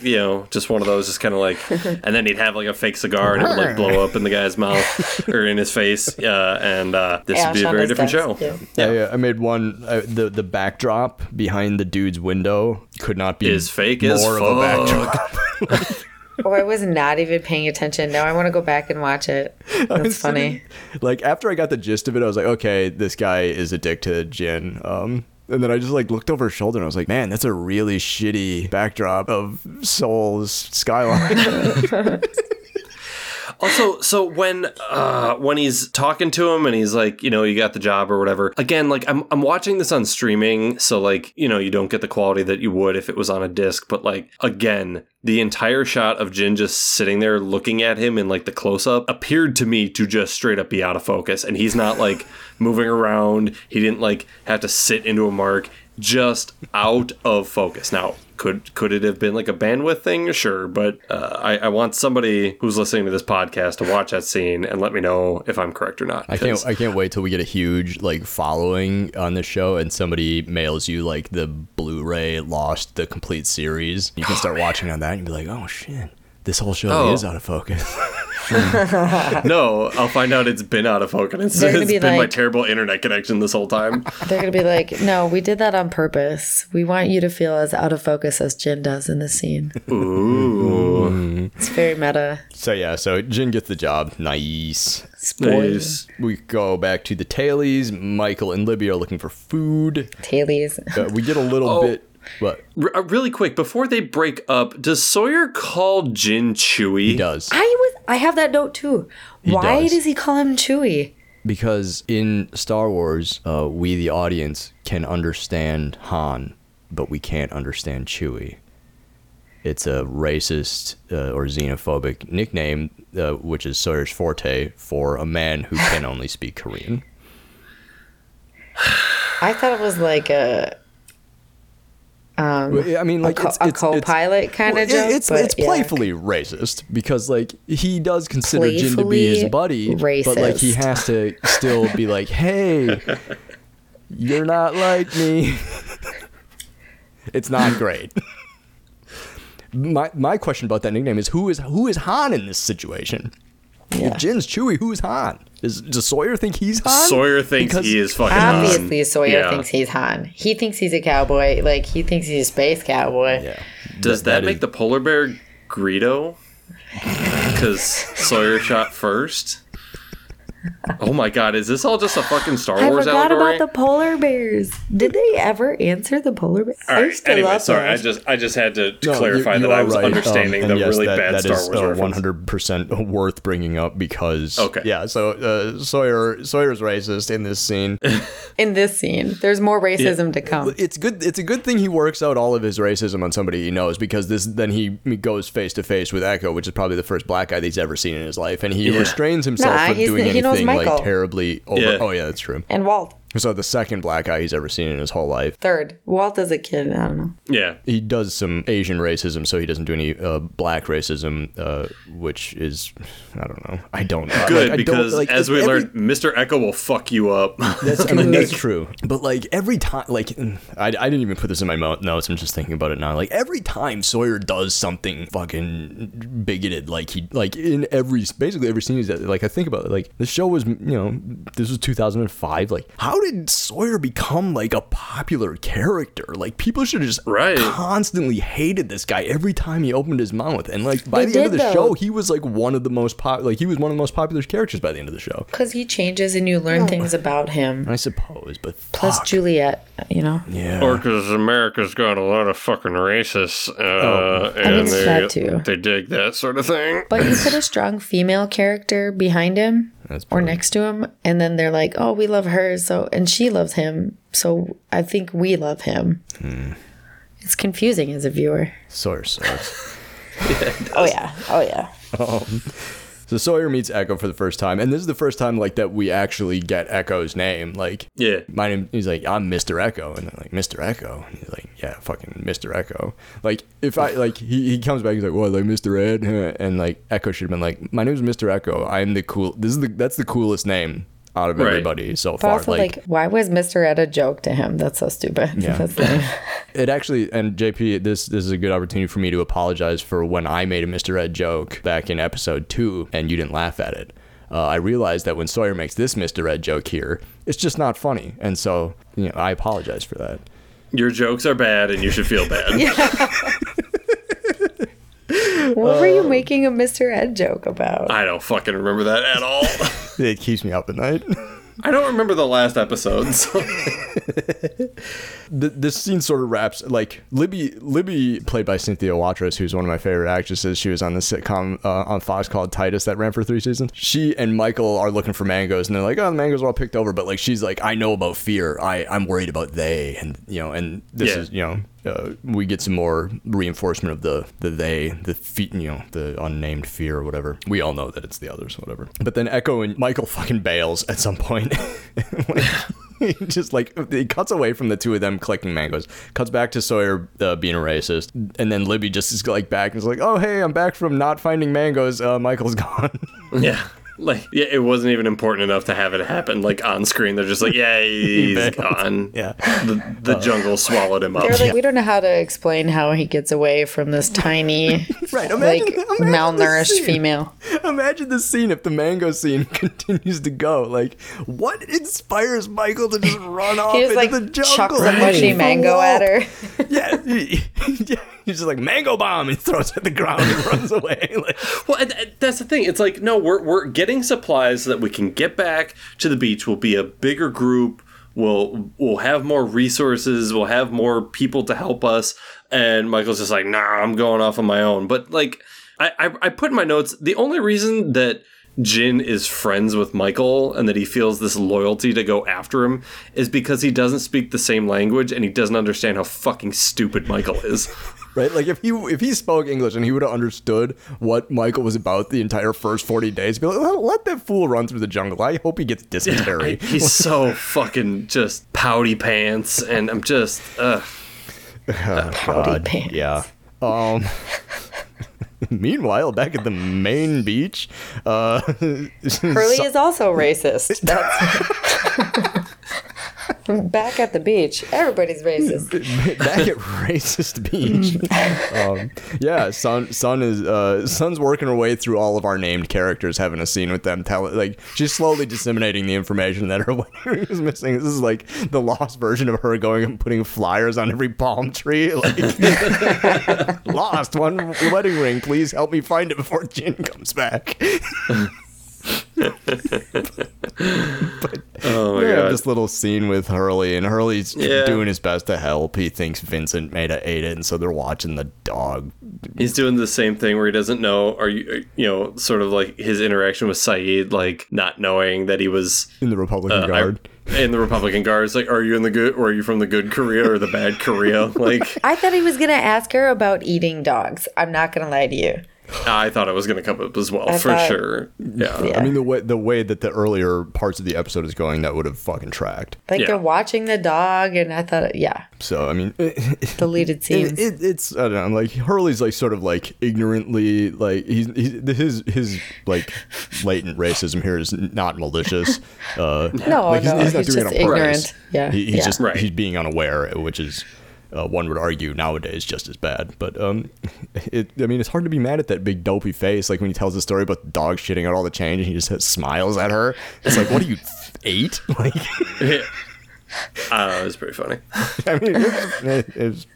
You know, just one of those, just kind of like, [LAUGHS] and then he'd have like a fake cigar and it would like blow up in the guy's mouth [LAUGHS] or in his face. Uh, and uh, this would be Ash a very different show. desk, too. Yeah, yeah. I made one. Uh, the the backdrop behind the dude's window could not be Is fake as more of a fuck. backdrop. Oh, I was not even paying attention. Now I want to go back and watch it. [LAUGHS] That's funny. like after I got the gist of it, I was like, okay, this guy is addicted to Jin. Um, and then I just like looked over his shoulder and I was like, man, that's a really shitty backdrop of Seoul's skyline. [LAUGHS] [LAUGHS] Also, so when uh, when he's talking to him and he's like, you know, you got the job or whatever. Again, like I'm I'm watching this on streaming, so like you know you don't get the quality that you would if it was on a disc. But like again, the entire shot of Jin just sitting there looking at him in like the close up appeared to me to just straight up be out of focus, and he's not like [LAUGHS] moving around. He didn't like have to sit into a mark. Just out of focus. Now, could could it have been like a bandwidth thing? Sure, but uh, I, I want somebody who's listening to this podcast to watch that scene and let me know if I'm correct or not. I can't I can't wait till we get a huge like following on this show and somebody mails you like the Blu-ray Lost the complete series. You can start watching on that and be like, oh shit, this whole show Oh. is out of focus. [LAUGHS] [LAUGHS] no, I'll find out it's been out of focus. It's, They're it's be been my terrible internet connection this whole time. They're gonna be like, "No, we did that on purpose. We want you to feel as out of focus as Jin does in this scene." Ooh, It's very meta. so yeah, so Jin gets the job. Nice. Spoiler. nice. We go back to the Tailies. Michael and Libby are looking for food. Tailies. Uh, we get a little Oh. bit. What R- uh, really quick before they break up, does Sawyer call Jin Chewy? he does I was. I have that note too. Why does. does he call him Chewy? because in Star Wars, uh, we the audience can understand Han, but we can't understand Chewy. It's a racist uh, or xenophobic nickname, uh, which is Sawyer's forte for a man who can [LAUGHS] only speak Korean. I thought it was like a um, I mean, like co- it's, a it's, it's- co-pilot kinda well, joke, It's but it's yeah. playfully racist because like he does consider Jin to be his Playfully buddy, but like he has to still be like, hey, you're not like me. it's not great. My my question about that nickname is who is who is Han in this situation? Yeah. If Jin's Chewy, who's Han? Does, does Sawyer think he's Han? Sawyer thinks Because- he is fucking Han. Obviously, Sawyer Yeah. thinks he's Han. He thinks he's a cowboy. Like he thinks he's a space cowboy. Yeah. Does that make the polar bear Greedo? Because Sawyer shot first. Oh my god, is this all just a fucking Star I Wars forgot allegory? about the polar bears. Did they ever answer the polar bears? all I right. Anyway, love sorry. I just I just had to, to No, clarify you- you that I was right. understanding Um, the yes, really that, bad that Star is, Wars uh, reference. 100% worth bringing up because Okay. yeah so uh, Sawyer Sawyer's racist in this scene [LAUGHS] In this scene, there's more racism to come. it's good it's a good thing he works out all of his racism on somebody he knows because this then he, he goes face to face with Eko which is probably the first black guy that he's ever seen in his life and he Yeah. restrains himself Nah, from doing he knows anything like terribly over Yeah. oh yeah that's true And Walt. So the second black guy he's ever seen in his whole life. Third, Walt as a kid, I don't know. Yeah. He does some Asian racism, so he doesn't do any uh, black racism, uh, which is I don't know. I don't know. Good Like, because like, as we every- learned, Mr. Eko will fuck you up. That's, [LAUGHS] I mean, that's true. But like every time, like I, I didn't even put this in my mo- notes. I'm just thinking about it now. Like every time Sawyer does something fucking bigoted, like he, like in every, basically every scene is that, like I think about it, like the show was, you know, this was 2005. Like how did Sawyer become like a popular character? Like people should have just Right. constantly hated this guy every time he opened his mouth. And like by They the end of the though. show, he was like one of the most pop, like he was one of the most popular characters by the end of the show. Because he changes and you learn things about him. I suppose, but Plus fuck. Juliet, you know? yeah. Or because America's got a lot of fucking racists, uh, and it's they, that too. they dig that sort of thing. But you [LAUGHS] put a strong female character behind him That's or next to him, and then they're like, "Oh, we love her," so and she loves him, so I think we love him. Hmm. It's confusing as a viewer. Source. sucks. [LAUGHS] Oh yeah, oh yeah. [LAUGHS] so Sawyer meets Eko for the first time, and this is the first time like that we actually get Eko's name. Like, Yeah. my name. He's like, I'm Mr. Eko, and they're like, Mr. Eko. And he's like, yeah, fucking Mr. Eko. Like, if I like, he, he comes back, he's like, what, like Mr. Ed, [LAUGHS] and like Eko should have been like, my name's Mr. Eko. I'm the cool. This is the that's the coolest name out of Right. everybody so But far. also, like, why was Mr. Ed a joke to him? That's so stupid. Yeah. [LAUGHS] That's. [LAUGHS] It actually, and JP, this this is a good opportunity for me to apologize for when I made a Mr. Ed joke back in episode two, and you didn't laugh at it. Uh, I realized that when Sawyer makes this Mr. Ed joke here, it's just not funny, and so you know I apologize for that. Your jokes are bad, and you should feel bad. [LAUGHS] what were you making a Mr. Ed joke about? I don't fucking remember that at all. [LAUGHS] It keeps me up at night. [LAUGHS] I don't remember the last episode. So. [LAUGHS] Th- this scene sort of wraps like Libby. Libby, played by Cynthia Watros, who's one of my favorite actresses. She was on the sitcom uh, on Fox called Titus that ran for three seasons. She and Michael are looking for mangoes, and they're like, "Oh, the mangoes are all picked over." But like, she's like, "I know about fear. I I'm worried about they." And you know, and this Yeah. is you know. Uh, we get some more reinforcement of the the they the fe- you know the unnamed fear or whatever. We all know that it's the others, whatever. But then Eko and Michael fucking bails at some point. [LAUGHS] He just like he cuts away from the two of them collecting mangoes, cuts back to Sawyer uh, being a racist, and then Libby just is like back and is like, "Oh hey, I'm back from not finding mangoes. Uh, Michael's [LAUGHS] gone." yeah. [LAUGHS] Like, yeah, it wasn't even important enough to have it happen. Like on screen, they're just like, "Yeah, [LAUGHS] he's bailed. gone." yeah, The, the uh, jungle swallowed him up. They're like, we don't know how to explain how he gets away from this tiny, [LAUGHS] Right, imagine- like imagine malnourished scene. female. Imagine the scene if the mango scene continues to go. Like, what inspires Michael to just run off just into like the jungle? chucks a mushy for mango Walt? at her. Yeah, he- yeah, he's just like mango bomb. He throws it at the ground and runs away. Like, Well, and, and that's the thing. It's like, no, we're, we're getting supplies so that we can get back to the beach. We'll be a bigger group. We'll we'll have more resources. We'll have more people to help us. And Michael's just like, nah, I'm going off on my own. But like, I I, I put in my notes the only reason that Jin is friends with Michael and that he feels this loyalty to go after him is because he doesn't speak the same language and he doesn't understand how fucking stupid Michael is. [LAUGHS] right? Like if he if he spoke English and he would have understood what Michael was about the entire first forty days, be like, "Well, let that fool run through the jungle. I hope he gets dysentery. He's [LAUGHS] so fucking just pouty pants, and I'm just, ugh. Pouty pants. Yeah. Um. [LAUGHS] [LAUGHS] Meanwhile, back at the main beach, uh, [LAUGHS] Hurley is also racist. [LAUGHS] That's back at the beach. Everybody's racist. [LAUGHS] back at racist beach. [LAUGHS] um, yeah, Sun Sun is uh, Sun's working her way through all of our named characters, having a scene with them. Tell like she's slowly disseminating the information that her [LAUGHS] wedding ring is missing. This is like the lost version of her going and putting flyers on every palm tree. Like lost one wedding ring. Please help me find it before Jin comes back. Oh my We have god. this little scene with Hurley, and Hurley's Yeah. doing his best to help. He thinks Vincent made it, ate it, and so they're watching the dog. He's doing the same thing where he doesn't know, or you, you know, sort of like his interaction with Sayid, like not knowing that he was in the Republican uh, Guard. I- in the Republican Guard, Guards. Like, are you in the good, or are you from the good Korea or the bad Korea? [LAUGHS] Like, I thought he was gonna ask her about eating dogs. I'm not gonna lie to you. I thought it was going to come up as well I for thought- sure. Yeah. Yeah. I mean, the way the way that the earlier parts of the episode is going, that would have fucking tracked. Like Yeah. they're watching the dog, and I thought, yeah, So I mean, [LAUGHS] it, deleted scenes. it, it's I don't know. Like Hurley's like sort of like ignorantly like he's, he's his his like latent racism here is not malicious. Uh, [LAUGHS] no, like, no, he's, not doing it just on purpose. ignorant. Yeah, He, he's yeah. just Right. he's being unaware, which is uh, one would argue nowadays just as bad. But um, [LAUGHS] it I mean it's hard to be mad at that big dopey face. Like when he tells the story about the dog shitting out all the change, and he just [LAUGHS] smiles at her. It's like, what are you [LAUGHS] eight? Like, Yeah. I. It was pretty funny. I mean, it's, it, it's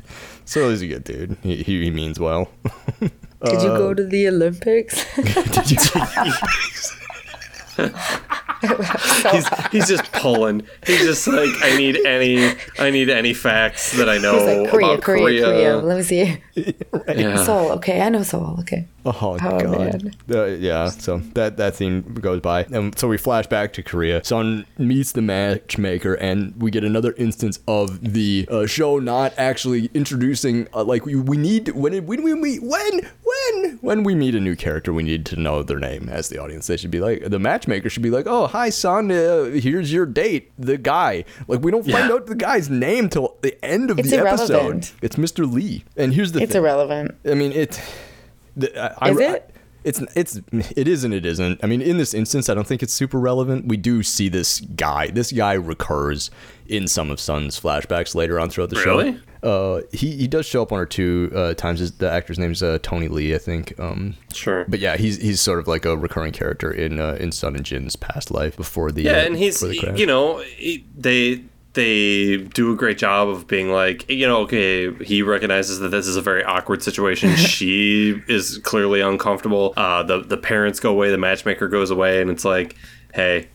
so he's a good dude. He he, he means well. Did you go to the Olympics? [LAUGHS] He's, he's just pulling. He's just like, I need any, I need any facts that I know like Korea, about Korea, Korea. Korea, Let me see. [LAUGHS] Yeah. Seoul. Okay, I know Seoul. Okay. Oh, Oh, god. man. Uh, yeah. So that that scene goes by, and so we flash back to Korea. Sun meets the matchmaker, and we get another instance of the uh, show not actually introducing. Uh, like we, we need when when we meet when when when we meet a new character, we need to know their name as the audience. They should be like the matchmaker should be like, oh hi Sun, uh, here's your date, the guy. Like we don't find Yeah. out the guy's name till the end of It's the episode. It's Mr. Lee, and here's the It's thing. irrelevant. I mean, it. The, I, Is I- it? it's it's it is and it isn't. I mean, in this instance, I don't think it's super relevant. We do see this guy. This guy recurs in some of Sun's flashbacks later on throughout the Really? show. Uh, he he does show up one or two uh, times. His, the actor's name's uh, Tony Lee, I think. Um, Sure. but yeah, he's he's sort of like a recurring character in uh, in Sun and Jin's past life before the Yeah, uh, and he's the crash. you know he, they they do a great job of being like you know okay he recognizes that this is a very awkward situation [LAUGHS] she is clearly uncomfortable uh the the parents go away the matchmaker goes away and it's like hey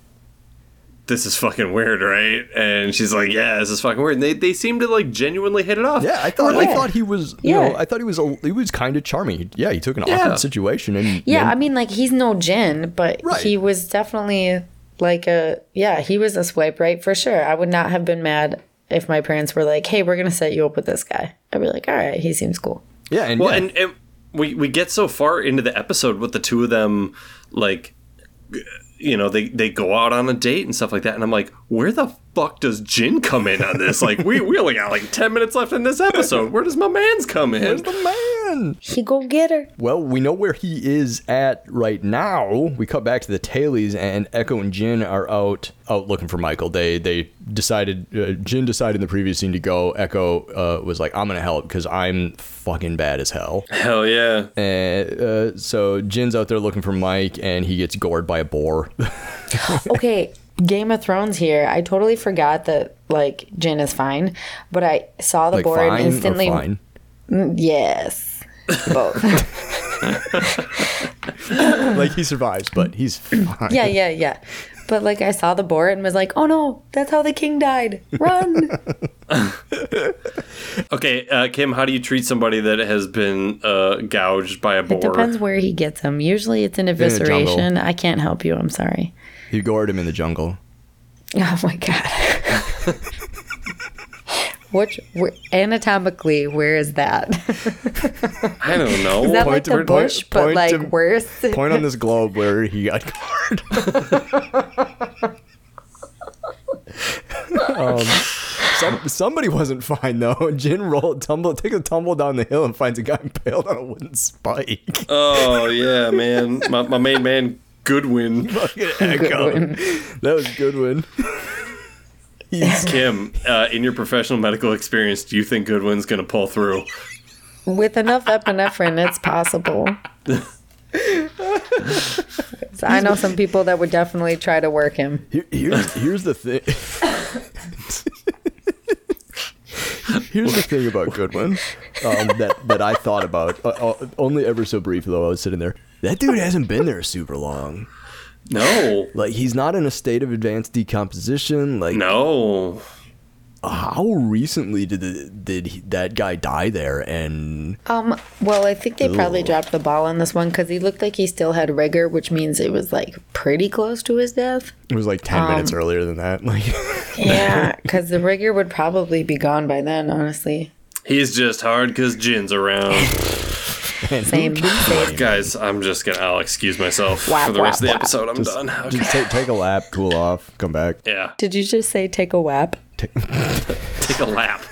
this is fucking weird right and she's like yeah this is fucking weird and they, they seem to like genuinely hit it off Yeah, I thought I thought he was you Yeah. know I thought he was a, he was kind of charming. Yeah, he took an Yeah. awkward situation and Yeah, and- I mean, like he's no Jin, but Right. he was definitely like a yeah, he was a swipe right for sure. I would not have been mad if my parents were like, "Hey, we're gonna set you up with this guy." I'd be like, "All right, he seems cool." yeah, and Well, yeah. and, and we we get so far into the episode with the two of them, like, you know, they they go out on a date and stuff like that, and I'm like, where the fuck does Jin come in on this? Like, we we only got like ten minutes left in this episode. Where does my man's come in? Where's the man? He go get her. Well, we know where he is at right now. We cut back to the tailies, and Eko and Jin are out out looking for Michael. They they decided uh, Jin decided in the previous scene to go. Eko uh, was like, "I'm gonna help because I'm fucking bad as hell." Hell yeah! And uh, so Jin's out there looking for Mike, and he gets gored by a boar. [LAUGHS] Okay, Game of Thrones here. I totally forgot that like Jin is fine, but I saw the like board fine and instantly. or fine. Yes, both. [LAUGHS] [LAUGHS] like he survives, but he's fine. yeah, yeah, yeah. But like I saw the board and was like, "Oh no, that's how the king died! Run!" [LAUGHS] Okay, uh, Kim, how do you treat somebody that has been uh, gouged by a boar? It depends where he gets them. Usually it's an the jungle. evisceration. I can't help you. I'm sorry. He gored him in the jungle. Oh my god. Which where, anatomically, where is that? I don't know. Is that Point like to- the point- bush, but point like to- where's Point on this globe where he got gored. [LAUGHS] um, some, somebody wasn't fine though. [LAUGHS] Jin rolled, tumble, takes a tumble down the hill and finds a guy [LAUGHS] impaled on a wooden spike. Oh yeah, man, my, my main man Goodwin. [LAUGHS] Fucking [LAUGHS] Eko. one. That was Goodwin. good. He's, Kim, uh, in your professional medical experience, do you think Goodwin's gonna pull through? With enough epinephrine, it's possible. So I know some people that would definitely try to work him. here, here's, here's the thing. Here's the thing about Goodwin um, that, that I thought about, uh, uh, only ever so briefly though. I was sitting there. That dude hasn't been there super long. No, Like he's not in a state of advanced decomposition. Like no. how recently did the, did he, that guy die there? And Um, well, I think they probably Ugh. dropped the ball on this one because he looked like he still had rigor, which means it was like pretty close to his death. it was like ten minutes earlier than that. Like [LAUGHS] Yeah, because the rigor would probably be gone by then, honestly. He's just hard because Jin's around. [LAUGHS] And Same. Same. Guys, I'm just gonna. I'll excuse myself Whap, for the rest of the whap, whap. episode. I'm done. Okay. Just take, take a lap, cool off, come back. Yeah, Did you just say take a whap? take [LAUGHS] a lap.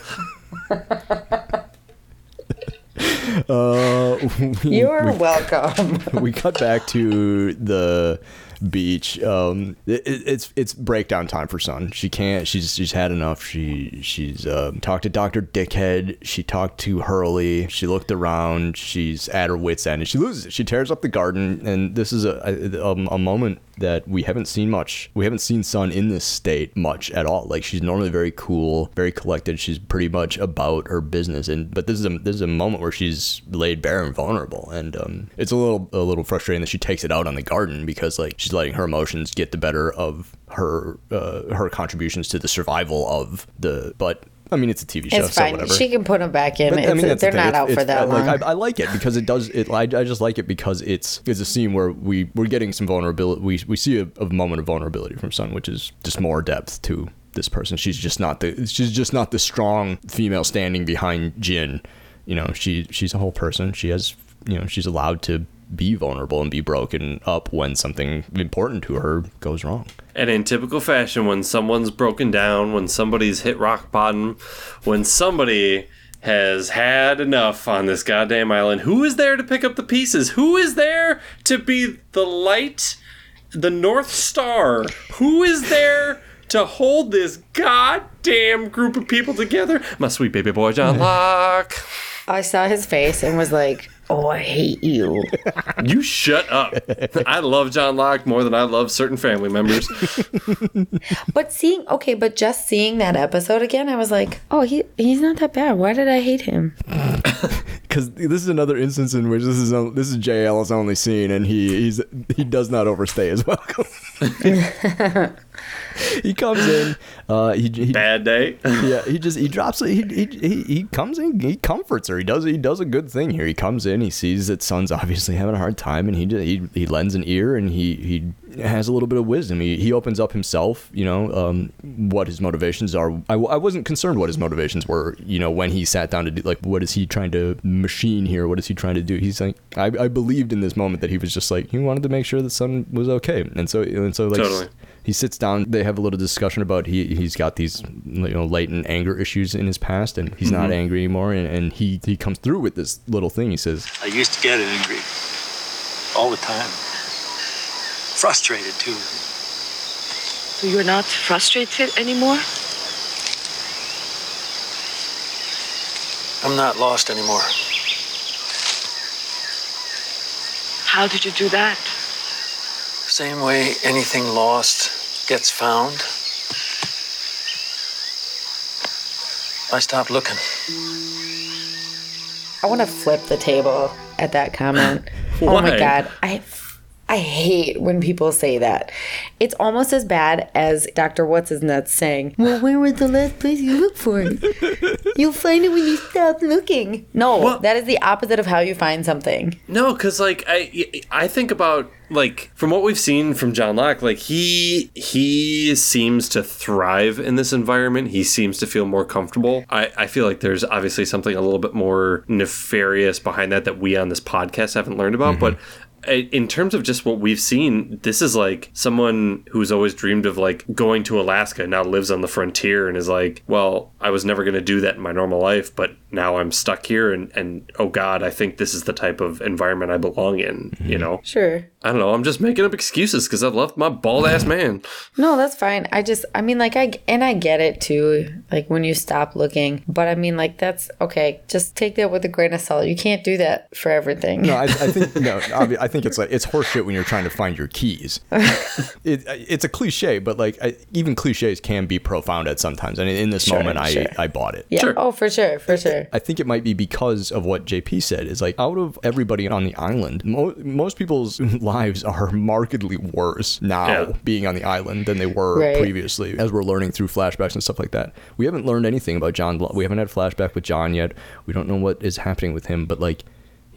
Uh, [LAUGHS] we, You're welcome. [LAUGHS] we cut back to the beach. Um, it, it- it's it's breakdown time for Sun. She can't. She's she's had enough. She she's uh, talked to Doctor Dickhead. She talked to Hurley. She looked around. She's at her wits end, and she loses it. She tears up the garden, and this is a a, a moment that we haven't seen much. We haven't seen Sun in this state much at all. Like she's normally very cool, very collected. She's pretty much about her business, and but this is a this is a moment where she's laid bare and vulnerable, and um, it's a little a little frustrating that she takes it out on the garden because like she's letting her emotions get the better of her uh, her contributions to the survival of the. But I mean, it's a TV show, It's so fine. whatever. She can put them back in. But, that's the they're thing. not It's- out for it's- that long. Like I, I like it because it does it. I, I just like it because it's it's a scene where we we're getting some vulnerability. We we see a, a moment of vulnerability from Sun, which is just more depth to this person. She's just not the she's just not the strong female standing behind Jin. You know, she she's a whole person. She has you know she's allowed to be vulnerable and be broken up when something important to her goes wrong. And in typical fashion, when someone's broken down, when somebody's hit rock bottom, when somebody has had enough on this goddamn island, who is there to pick up the pieces? Who is there to be the light, the North Star? Who is there to hold this goddamn group of people together? My sweet baby boy, John [LAUGHS] Locke. I saw his face and was like, "Oh, I hate you." [LAUGHS] You shut up. I love John Locke more than I love certain family members. [LAUGHS] But seeing okay, but just seeing that episode again, I was like, "Oh, he he's not that bad. Why did I hate him?" [LAUGHS] because this is another instance in which this is on- this is JL's only scene, and he he's he does not overstay his welcome. He comes in, uh, he, he Bad day. [LAUGHS] yeah, he just he drops it. He, he he he comes in, he comforts her. He does he does a good thing here. He comes in, he sees that Sun's obviously having a hard time, and he he he lends an ear, and he he has a little bit of wisdom. He he opens up himself, you know, um, what his motivations are. I, I wasn't concerned what his motivations were, you know, when he sat down to do like what is he trying to machine here? What is he trying to do? He's like I, I believed in this moment that he was just like he wanted to make sure that Sun was okay, and so and so like Totally. he sits down they have a little discussion about he he's got these you know latent anger issues in his past and he's not angry anymore and, and he he comes through with this little thing he says I used to get angry all the time. Frustrated too. So you're not frustrated anymore? I'm not lost anymore. How did you do that? Same way anything lost gets found. I stopped looking. I want to flip the table at that comment. [LAUGHS] oh my god, I I hate when people say that. It's almost as bad as Dr. What's His Nuts saying, "Well, where was the last place you looked for it? [LAUGHS] You'll find it when you stop looking." No, Well- that is the opposite of how you find something. No, because like I I think about like from what we've seen from John Locke, like he he seems to thrive in this environment. He seems to feel more comfortable. I I feel like there's obviously something a little bit more nefarious behind that that we on this podcast haven't learned about, mm-hmm. but. I- In terms of just what we've seen, this is like someone who's always dreamed of like going to Alaska, now lives on the frontier and is like, well, I was never going to do that in my normal life, but now I'm stuck here and, and oh God, I think this is the type of environment I belong in, you mm-hmm. know? Sure. I don't know. I'm just making up excuses because I love my bald ass [LAUGHS] man. No, that's fine. I just, I mean, like, I, and I get it too, like, when you stop looking. But I mean, like, that's okay. Just take that with a grain of salt. You can't do that for everything. no I, I think [LAUGHS] no obvi- I think it's like it's horseshit when you're trying to find your keys [LAUGHS] it, it's a cliche but like I, even cliches can be profound at sometimes and in this Sure, moment I sure. I bought it yeah. Sure. Oh, for sure. For sure. I think it might be because of what JP said. Is like out of everybody on the island, mo- most people's lives are markedly worse now Yeah. being on the island than they were Right. previously. As we're learning through flashbacks and stuff like that, we haven't learned anything about John. We haven't had a flashback with John yet. We don't know what is happening with him, but like.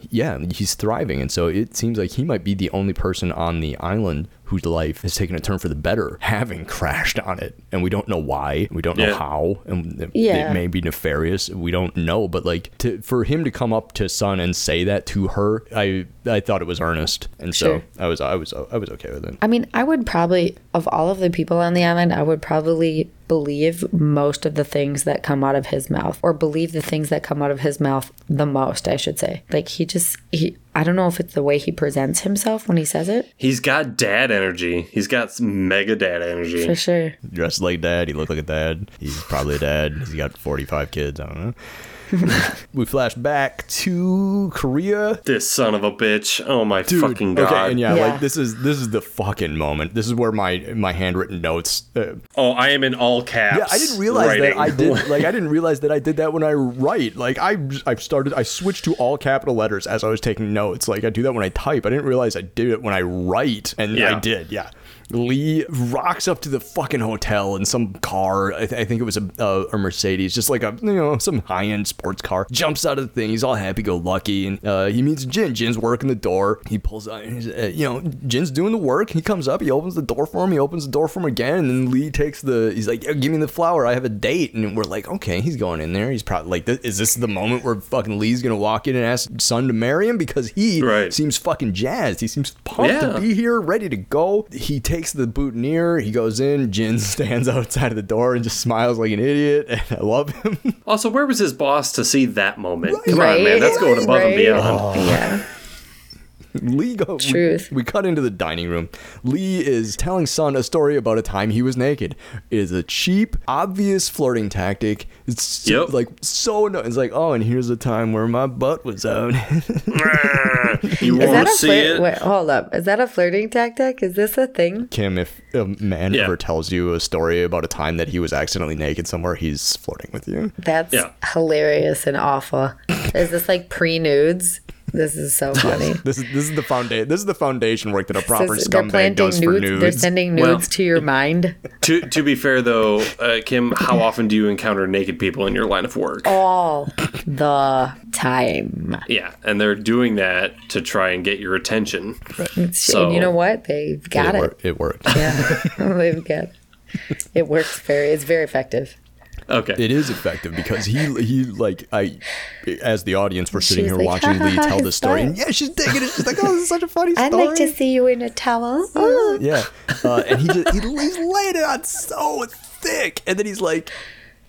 Yeah, he's thriving, and so it seems like he might be the only person on the island whose life has taken a turn for the better having crashed on it, and we don't know why, we don't know Yeah. how, and it, Yeah. it may be nefarious. We don't know, but like to for him to come up to Sun and say that to her, I I thought it was earnest, and so I was I was I was okay with it. I mean, I would probably, of all of the people on the island, I would probably believe most of the things that come out of his mouth, or believe the things that come out of his mouth the most, I should say. Like, he just, he, I don't know if it's the way he presents himself when he says it, He's got dad energy. He's got some mega dad energy. for sure. Dressed like dad, he looked like a dad. He's probably a dad. He's got forty five kids. I don't know. [LAUGHS] we flash back to Korea. This son of a bitch. Oh my Dude, fucking god. Okay, and yeah, Yeah. like this is this is the fucking moment. This is where my my handwritten notes. Uh, Oh, I am in all caps. yeah, I didn't realize writing. that I did. [LAUGHS] Like, I didn't realize that I did that when I write. Like, I I started. I switched to all capital letters as I was taking notes. Like, I do that when I type. I didn't realize I did it when I write, and Yeah. I did. Yeah. Lee rocks up to the fucking hotel in some car. I, th- I think it was a, a, a Mercedes, just like a you know some high end sports car. Jumps out of the thing. He's all happy go lucky, and uh, he meets Jin. Jin's working the door. He pulls out. He's, uh, you know, Jin's doing the work. He comes up. He opens the door for him. He opens the door for him again, and then Lee takes the. He's like, "Yeah, "Give me the flower. I have a date." And we're like, "Okay." He's going in there. He's probably like, "Is this the moment where fucking Lee's gonna walk in and ask Sun to marry him?" Because he Right. seems fucking jazzed. He seems pumped Yeah. to be here, ready to go. He takes the boutonniere. He goes in. Jin [LAUGHS] stands outside of the door and just smiles like an idiot. And I love him. Also, where was his boss to see that moment? Come on, man. That's going above and right. beyond. Oh. Yeah. [LAUGHS] Lee goes. Truth. We, we cut into the dining room. Lee is telling Sun a story about a time he was naked. It is a cheap, obvious flirting tactic. It's so, Yep. like so. No, it's like, oh, and here's a time where my butt was out. [LAUGHS] you Is won't that a see flirt? it. Wait, hold up. Is that a flirting tactic? Is this a thing? Kim, if a man Yeah. ever tells you a story about a time that he was accidentally naked somewhere, he's flirting with you. That's Yeah. hilarious and awful. Is this like pre nudes? This is so funny. This is this is the foundation. This is the foundation work that a proper Says they're scumbag planting does for nudes. They're nudes. sending Well- nudes to your mind To to be fair though, uh, Kim, how [LAUGHS] often do you encounter naked people in your line of work? all the time. Yeah, and they're doing that to try and get your attention. So- and you know what? They've got it, it. wor- it worked. Yeah, [LAUGHS] they've got. It works very. It's very effective. Okay. It is effective because he he like I, as the audience, we're sitting She's here like, watching Lee ha, ha, tell the story, and yeah, she's digging it. She's like, "Oh, this is such a funny story." I'd like to see you in a towel. Oh. [LAUGHS] Yeah, uh, and he just he, he's laying it on so thick, and then he's like,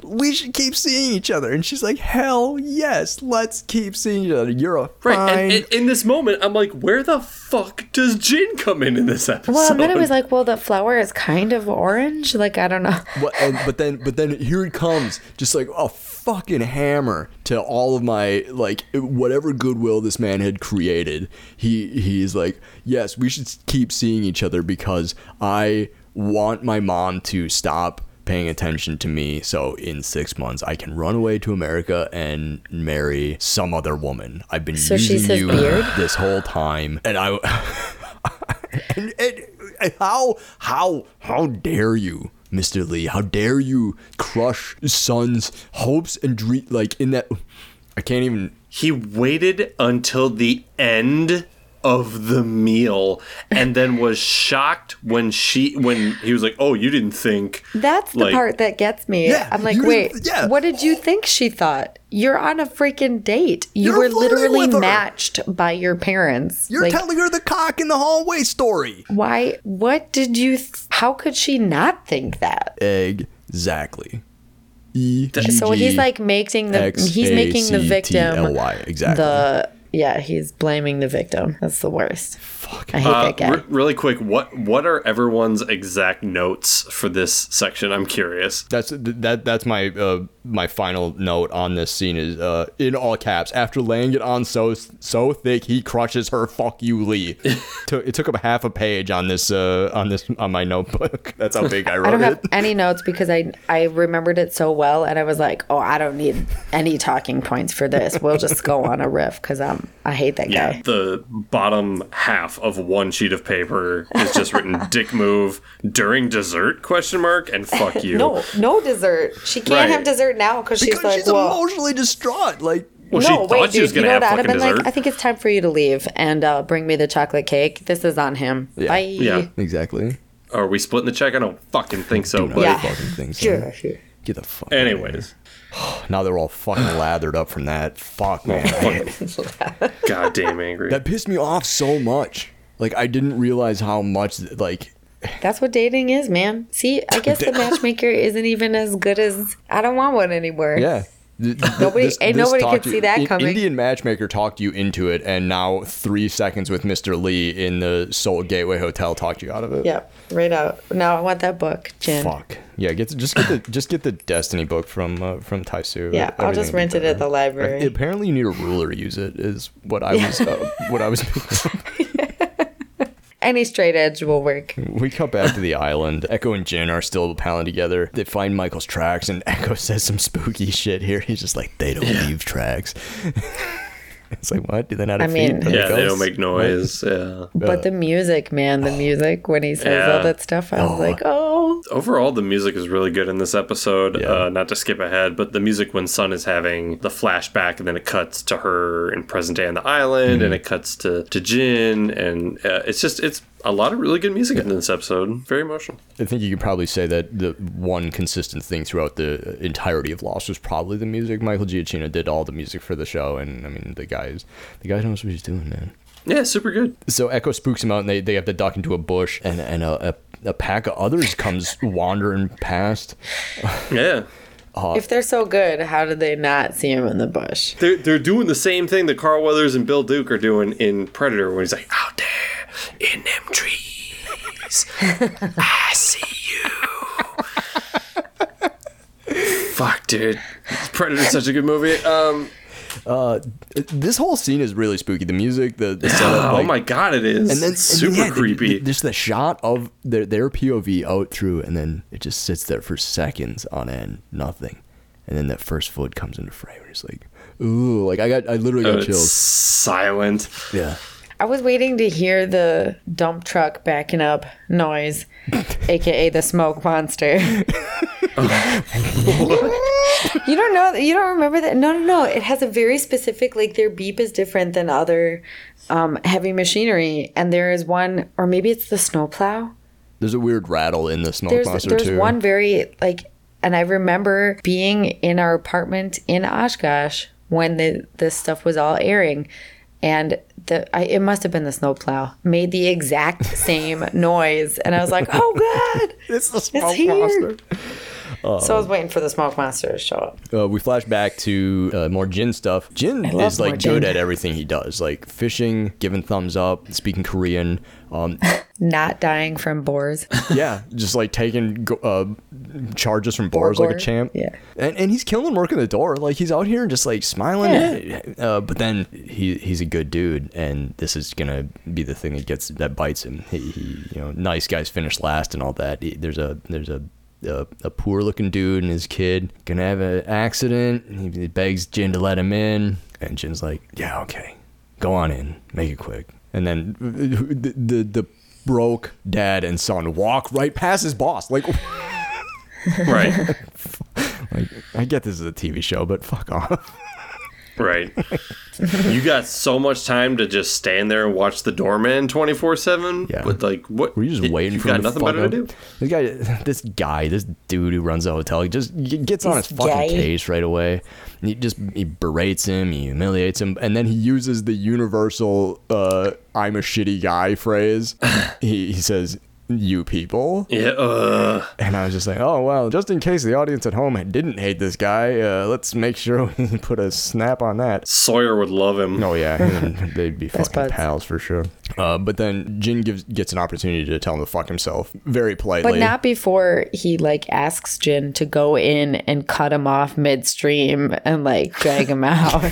"We should keep seeing each other," and she's like, "Hell yes, let's keep seeing each other. You're a Right, fine." and, and in this moment, I'm like, where the fuck does Jin come in in this episode? Well, and then it was like, well, the flower is kind of orange. Like I don't know. [LAUGHS] What, and, but then, but then here it comes, just like a fucking hammer to all of my like whatever goodwill this man had created. He he's like, yes, we should keep seeing each other because I want my mom to stop paying attention to me. So in six months, I can run away to America and marry some other woman. I've been So using you beard? [LAUGHS] this whole time, and I. [LAUGHS] and, and how how how dare you mr lee how dare you crush Sun's hopes and dream like in that i can't even he waited until the end of the meal and then was shocked when she when he was like, "Oh, you didn't think." That's the Like- part that gets me. Yeah, I'm like, wait, yeah. what did you think she thought? You're on a freaking date. You You're were literally matched by your parents. you're like, telling her the cock in the hallway story why? What did you? Th- how could she not think that? exactly e So he's like making the he's making the victim exactly the yeah he's blaming the victim. That's the worst. I hate Uh, that guy. re- really quick, what what are everyone's exact notes for this section? I'm curious. That's that. That's my uh, my final note on this scene is uh, in all caps. After laying it on so so thick, he crushes her. Fuck you, Lee. [LAUGHS] Took- it took up half a page on this uh, on this on my notebook. [LAUGHS] That's how big I wrote it. I don't it. have any notes because I I remembered it so well, and I was like, oh, I don't need any talking points for this. We'll just go on a riff because I'm I hate that Yeah, guy. the bottom half of one sheet of paper is just written [LAUGHS] "dick move during dessert?" question mark and fuck you. No, no dessert. She can't Right. have dessert now because she's like, she's well, emotionally distraught. Like Well, she no, thought wait, she was dude. You gonna know have what? I'd have fucking been like. I think it's time for you to leave and uh, bring me the chocolate cake. This is on him. Yeah. Bye. Yeah. Exactly. Are we splitting the check? I don't fucking think so. Do But Yeah. not fucking think so. Sure, sure. Get the fuck. outta anyways, here. [SIGHS] Now they're all fucking lathered up from that. Fuck man. [LAUGHS] I- [LAUGHS] goddamn angry. that pissed me off so much. Like I didn't realize how much like That's what dating is, man. See, I guess the [LAUGHS] matchmaker isn't even as good as I don't want one anymore. yeah. Th- th- Nobody- ain't nobody could see that coming. Indian Matchmaker talked you into it, and now three seconds with Mr. Lee in the Seoul Gateway Hotel talked you out of it. Yep. Right out. Now I want that book, Jim. Fuck. Yeah, get just get the just get the Destiny book from uh, from Taisu. Yeah, I'll just Everything will be rent it at the library. Apparently, you need a ruler to use it. Is what I was [LAUGHS] uh, what I was. [LAUGHS] [LAUGHS] Any straight edge will work. we cut back to the island. Eko and Jin are still palling together. They find Michael's tracks, and Eko [LAUGHS] says some spooky shit here. He's just like, "They don't leave tracks." [LAUGHS] it's like, what? Do they not have I mean- feet? Are yeah, they don't make noise. Yeah. But the music, man, the [SIGHS] music when he says Yeah. all that stuff, I was like, oh, oh Overall, the music is really good in this episode. Yeah. Uh, not to skip ahead, but the music when Sun is having the flashback, and then it cuts to her in present day on the island, Mm-hmm. and it cuts to to Jin, and uh, it's just it's a lot of really good music in this episode. Very emotional. I think you could probably say that the one consistent thing throughout the entirety of Lost was probably the music. Michael Giacchino did all the music for the show, and I mean, the guys, the guy knows what he's doing, man. Yeah, super good. So Eko spooks him out, and they, they have to duck into a bush, and and a, a, a pack of others comes wandering past. Yeah. if they're so good, how did they not see him in the bush? They're, they're doing the same thing that Carl Weathers and Bill Duke are doing in Predator when he's like, out there in them trees, I see you. [LAUGHS] Fuck, dude. Predator's such a good movie. Um, Uh, this whole scene is really spooky. The music, the, the setup, oh my god, it is. and then it's and super then, yeah, creepy. the- Just the shot of their their POV out through, and then it just sits there for seconds on end, nothing, and then that first foot comes into frame, and it's like, ooh, like I got, I literally Oh, got it's chills. silent. Yeah. I was waiting to hear the dump truck backing up noise, [LAUGHS] aka the smoke monster. [LAUGHS] Oh. [LAUGHS] [LAUGHS] you don't know you don't remember that? No, no, no. It has a very specific like their beep is different than other um, heavy machinery, and there is one, or maybe it's the snowplow. There's a weird rattle in the snowplow. There's there's too. one very like, and I remember being in our apartment in Oshkosh when the this stuff was all airing, and the I, it must have been the snowplow made the exact [LAUGHS] same noise, and I was like, oh god, [LAUGHS] it's the smoke here. monster. so I was waiting for the smoke monster to show up. Uh, we flash back to uh, more Jin stuff. Jin is like more good Jin. at everything he does, like fishing, giving thumbs up, speaking Korean. Um, [LAUGHS] Not dying from boars. [LAUGHS] yeah, just like taking uh, charges from bars like a champ. Yeah. and, and he's killing work working the door. Like he's out here and just like smiling. Uh, but then he he's a good dude, and this is gonna be the thing that gets that bites him. He, he you know, nice guys finish last and all that. He, there's a there's a a, a poor looking dude and his kid gonna have an accident. He begs Jin to let him in, and Jin's like, "Yeah, okay, go on in, make it quick." And then the the, the broke dad and son walk right past his boss, like. [LAUGHS] Right. [LAUGHS] Like, I get this is a TV show, but fuck off. Right. You got so much time to just stand there and watch the doorman 24 7. Yeah. With like, what? Were you just waiting You've for got nothing better up? to do? This guy, [LAUGHS] this guy, this dude who runs the hotel, he just he gets on his fucking guy. case right away. He just he berates him, he humiliates him, and then he uses the universal uh, "I'm a shitty guy" phrase. [LAUGHS] he, he says, "You people," Yeah. Uh, and I was just like, "Oh well." Just in case the audience at home didn't hate this guy, uh, let's make sure [LAUGHS] we put a snap on that. Sawyer would love him. Oh yeah, [LAUGHS] they'd be fucking pals for sure. Uh, but then Jin gives gets an opportunity to tell him to fuck himself very politely. But not before he like asks Jin to go in and cut him off midstream and like drag him out. [LAUGHS]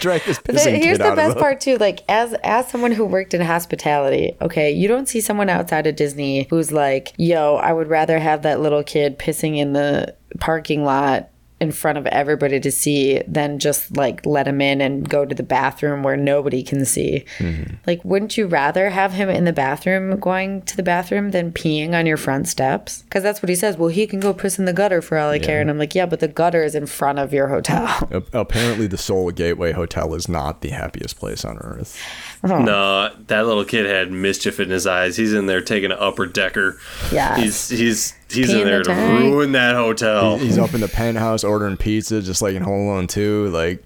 drag this The- pissing here's the best the- part too. Like as as someone who worked in hospitality, okay, you don't see someone outside of Disney who's like, "Yo, I would rather have that little kid pissing in the parking lot in front of everybody to see than just like let him in and go to the bathroom where nobody can see. Mm-hmm. Like, wouldn't you rather have him in the bathroom going to the bathroom than peeing on your front steps? Because that's what he says. Well, he can go piss in the gutter for all I care. And I'm like, yeah, but the gutter is in front of your hotel. Apparently, the Seoul Gateway Hotel is not the happiest place on earth. No, that little kid had mischief in his eyes. He's in there taking an upper decker. Yeah. He's he's he's Pee in in there the to tank. ruin that hotel. He's up in the penthouse ordering pizza, just like in Home Alone 2. Like,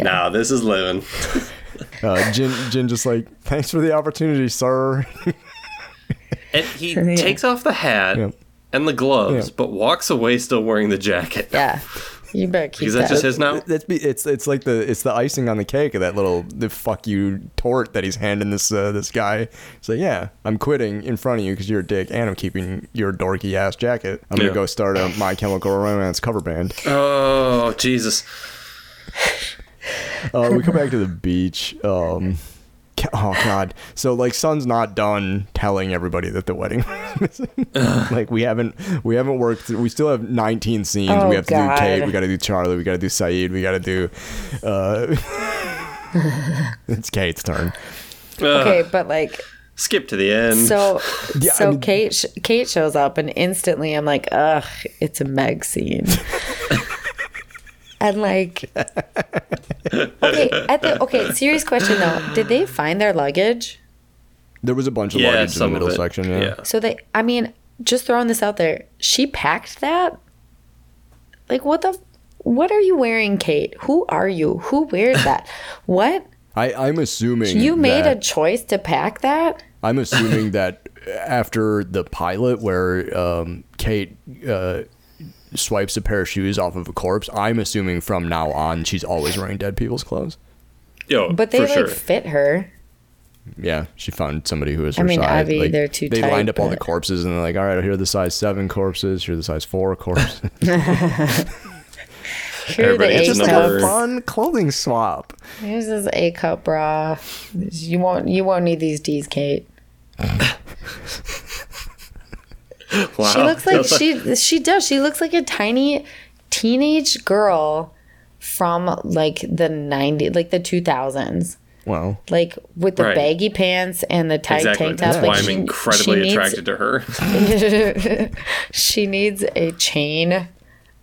Nah, this is living. [LAUGHS] uh, Jin, Jin just like, thanks for the opportunity, sir. [LAUGHS] And he takes off the hat Yep. and the gloves, Yeah. but walks away still wearing the jacket. yeah. [LAUGHS] You better keep Is that that. just his now? It's be- it's it's like the it's the icing on the cake of that little the fuck you tort that he's handing this uh, this guy. So yeah, I'm quitting in front of you because you're a dick, and I'm keeping your dorky ass jacket. I'm gonna go start a My Chemical Romance cover band. Oh Jesus! Uh, we come back to the beach. Um, ca- oh god. So like, Sun's not done telling everybody that the wedding. was missing. [LAUGHS] like we haven't we haven't worked. Through, we still have 19 scenes. Oh, we have to God. do Kate. We got to do Charlie. We got to do Sayid. We got to do. Uh, [LAUGHS] it's Kate's turn. okay, but like Skip to the end. So, Yeah, I so mean- Kate sh- Kate shows up, and instantly I'm like, ugh, it's a Meg scene. [LAUGHS] and like, okay, at the okay, serious question though, did they find their luggage? There was a bunch of yeah, luggage in the middle of it. section. Yeah. So they, I mean, just throwing this out there, she packed that. Like, what the? What are you wearing, Kate? Who are you? Who wears [LAUGHS] that? what? I I'm assuming You made that, a choice to pack that? I'm assuming [LAUGHS] that after the pilot where um, Kate uh, swipes a pair of shoes off of a corpse, I'm assuming from now on she's always wearing dead people's clothes. Yo, But they for like sure. fit her. Yeah, she found somebody who was her I mean, size. Abby, Like, they're too They tight, lined up all the corpses and they're like, all right, here are the size seven corpses, here are the size four corpses. [LAUGHS] [LAUGHS] Here are the Everybody gets A a Just like a fun clothing swap. Here's this A cup bra. You won't you won't need these D's, Kate. [LAUGHS] [LAUGHS] wow. She looks [LAUGHS] like she she does. She looks like a tiny teenage girl from like the 90s, like the 2000s. Well, Like with the Right. baggy pants and the tight exactly. tank top. That's why like I'm incredibly she needs- attracted to her. [LAUGHS] she needs a chain,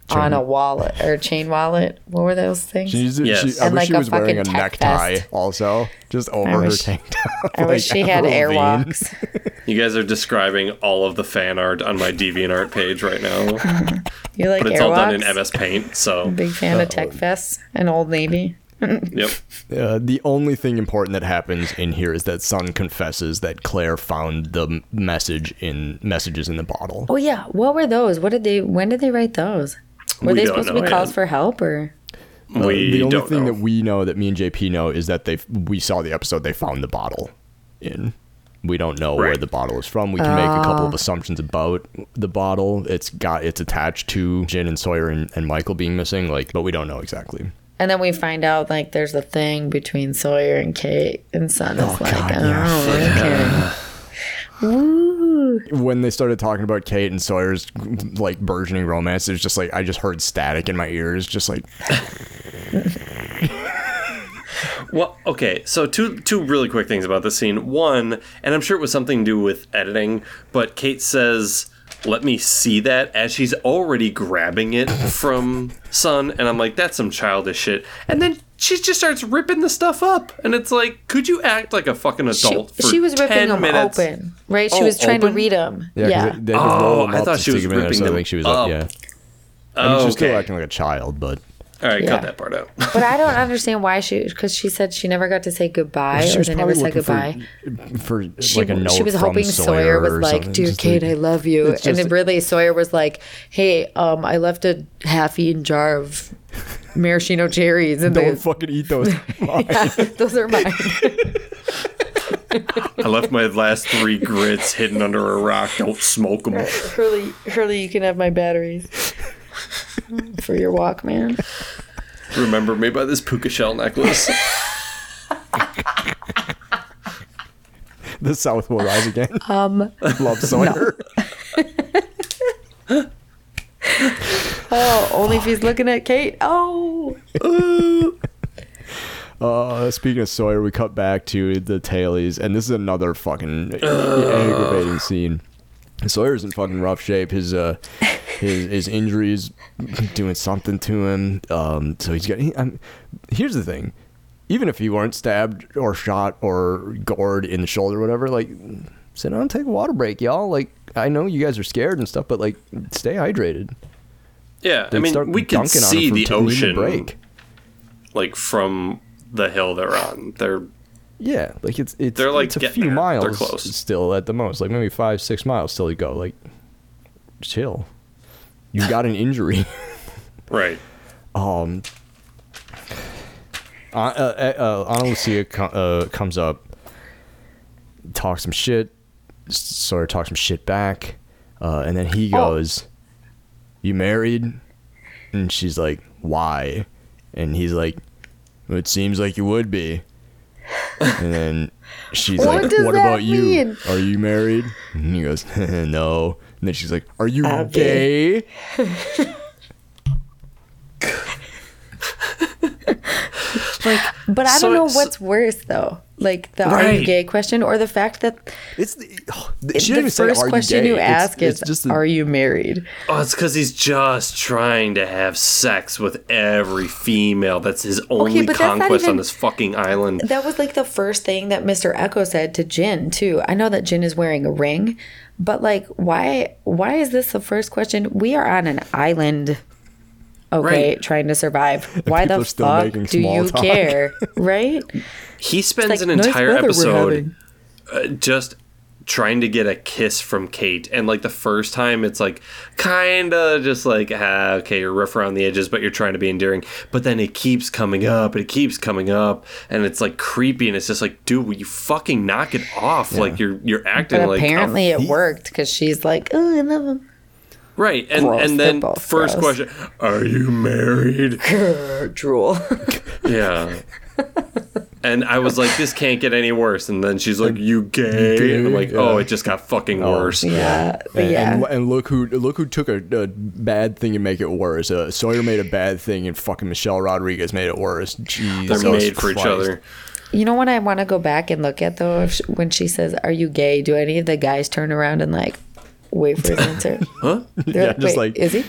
on a wallet or a chain wallet. What were those things? she's, Yes. she, I And wish like she a was wearing a fucking tech necktie vest. also, just over her tank top. [LAUGHS] I wish she had [LAUGHS] Avril airwalks. [LAUGHS] You guys are describing all of the fan art on my DeviantArt page right now, You like but it's all done in? MS Paint. So, Big fan of Tech Fest and Old Navy. yep. Uh, the only thing important that happens in here is that Sun confesses that Claire found the message in messages in the bottle. Oh yeah, what were those? What did they? When did they write those? Were We they supposed to be know calls for help or? Uh, the only don't thing know. that we know that me and JP know is that they we saw the episode they found the bottle in. We don't know where the bottle is from. We can make a couple of assumptions about the bottle. It's got it's attached to Jin and Sawyer and, and Michael being missing, like, but we don't know exactly. And then we find out like there's a thing between Sawyer and Kate, and Sun is Oh, like, God, oh, okay. Woo. When they started talking about Kate and Sawyer's like burgeoning romance, it was just like I just heard static in my ears, just like Well, okay. So two two really quick things about this scene. One, and I'm sure it was something to do with editing, but Kate says, "Let me see that," as she's already grabbing it from Sun, and I'm like, "That's some childish shit." And then she just starts ripping the stuff up, and it's like, could you act like a fucking She, adult? for she was ripping them minutes? open, right? She Oh, was trying open? to read them. yeah. 'cause Yeah. They, they Oh, I thought she was stick 'em in there, ripping so I them think she was up. yeah. I mean, Oh, she's still acting like a child, but All right, Yeah. cut that part out. [LAUGHS] But I don't understand why she, because she said she never got to say goodbye, she or was they never said goodbye. for, for she, like a note she was from hoping Sawyer, was like, something, "Dear Kate, like- I love you," It's and then really Sawyer was like, "Hey, um, I left a half-eaten jar of maraschino cherries, and Don't they, fucking eat those. [LAUGHS] [LAUGHS] those are mine." [LAUGHS] I left my last three grits hidden under a rock. Don't smoke them. Hurley, Hurley, you can have my batteries for your Walkman. Remember me by this puka shell necklace. the South will rise again. Um, love Sawyer. Oh, only if he's looking at Kate. Oh. [LAUGHS] Uh, speaking of Sawyer, we cut back to the tailies, and this is another fucking aggravating scene. Sawyer's in fucking rough shape. His uh, his his injuries doing something to him. Um, so he's got. He, here's the thing: even if he weren't stabbed or shot or gored in the shoulder, or whatever, like sit down, take a water break, y'all. Like I know you guys are scared and stuff, but like stay hydrated. Yeah, I They'd mean, start we can dunking on him see the t- needing a ocean break. like from the hill they're on. They're Yeah, like it's it's They're, like, it's a few there. miles still at the most, like maybe five six miles still you go. Like chill. You got an injury. [LAUGHS] right. um. Uh, uh, uh, Ana Lucia uh, comes up, talks some shit, sort of talks some shit back, uh, and then he Oh. Goes, "You married?" And she's like, "Why?" And he's like, "Well, "It seems like you would be." And then she's What like, "What that about you? Are you married?" And he goes, [LAUGHS] "No." And then she's like, "Are you Okay. gay?" [LAUGHS] But I So don't know what's worse though. Like the are you gay question or the fact that It's [SIGHS] the, oh, she the didn't say, first "Are question gay?" you It's- ask is it's just the- are you married? Oh, it's because he's just trying to have sex with every female. That's his only but that's not conquest on this fucking island. That was like the first thing that Mr. Eko said to Jin too. I know that Jin is wearing a ring, but like why why is this the first question? We are on an island. Okay, Right. trying to survive. [LAUGHS] Why the fuck do you talk. care? [LAUGHS] Right? He spends like, an entire weather we're episode uh, just trying to get a kiss from Kate. And like the first time, it's like kind of just like, ah, okay, you're rough around the edges, but you're trying to be endearing. But then it keeps coming up and it keeps coming up. And it's like creepy. And it's just like, dude, will you fucking knock it off? Like you're you're acting But like. a apparently it worked because she's like, oh, I love him. Right, and Gross, and then first gross. question: Are you married? [LAUGHS] Drool. yeah. And I was like, this can't get any worse. And then she's like, you gay? And I'm like, oh, Yeah. it just got fucking worse. yeah. And, yeah. and, and look who look who took a, a bad thing and make it worse. Uh, Sawyer made a bad thing, and fucking Michelle Rodriguez made it worse. Jesus They're made for each other. You know what I want to go back and look at though? If sh when she says, "Are you gay?" Do any of the guys turn around and like wait for his answer? [LAUGHS] Huh? They're Yeah, just "Wait, like- is he?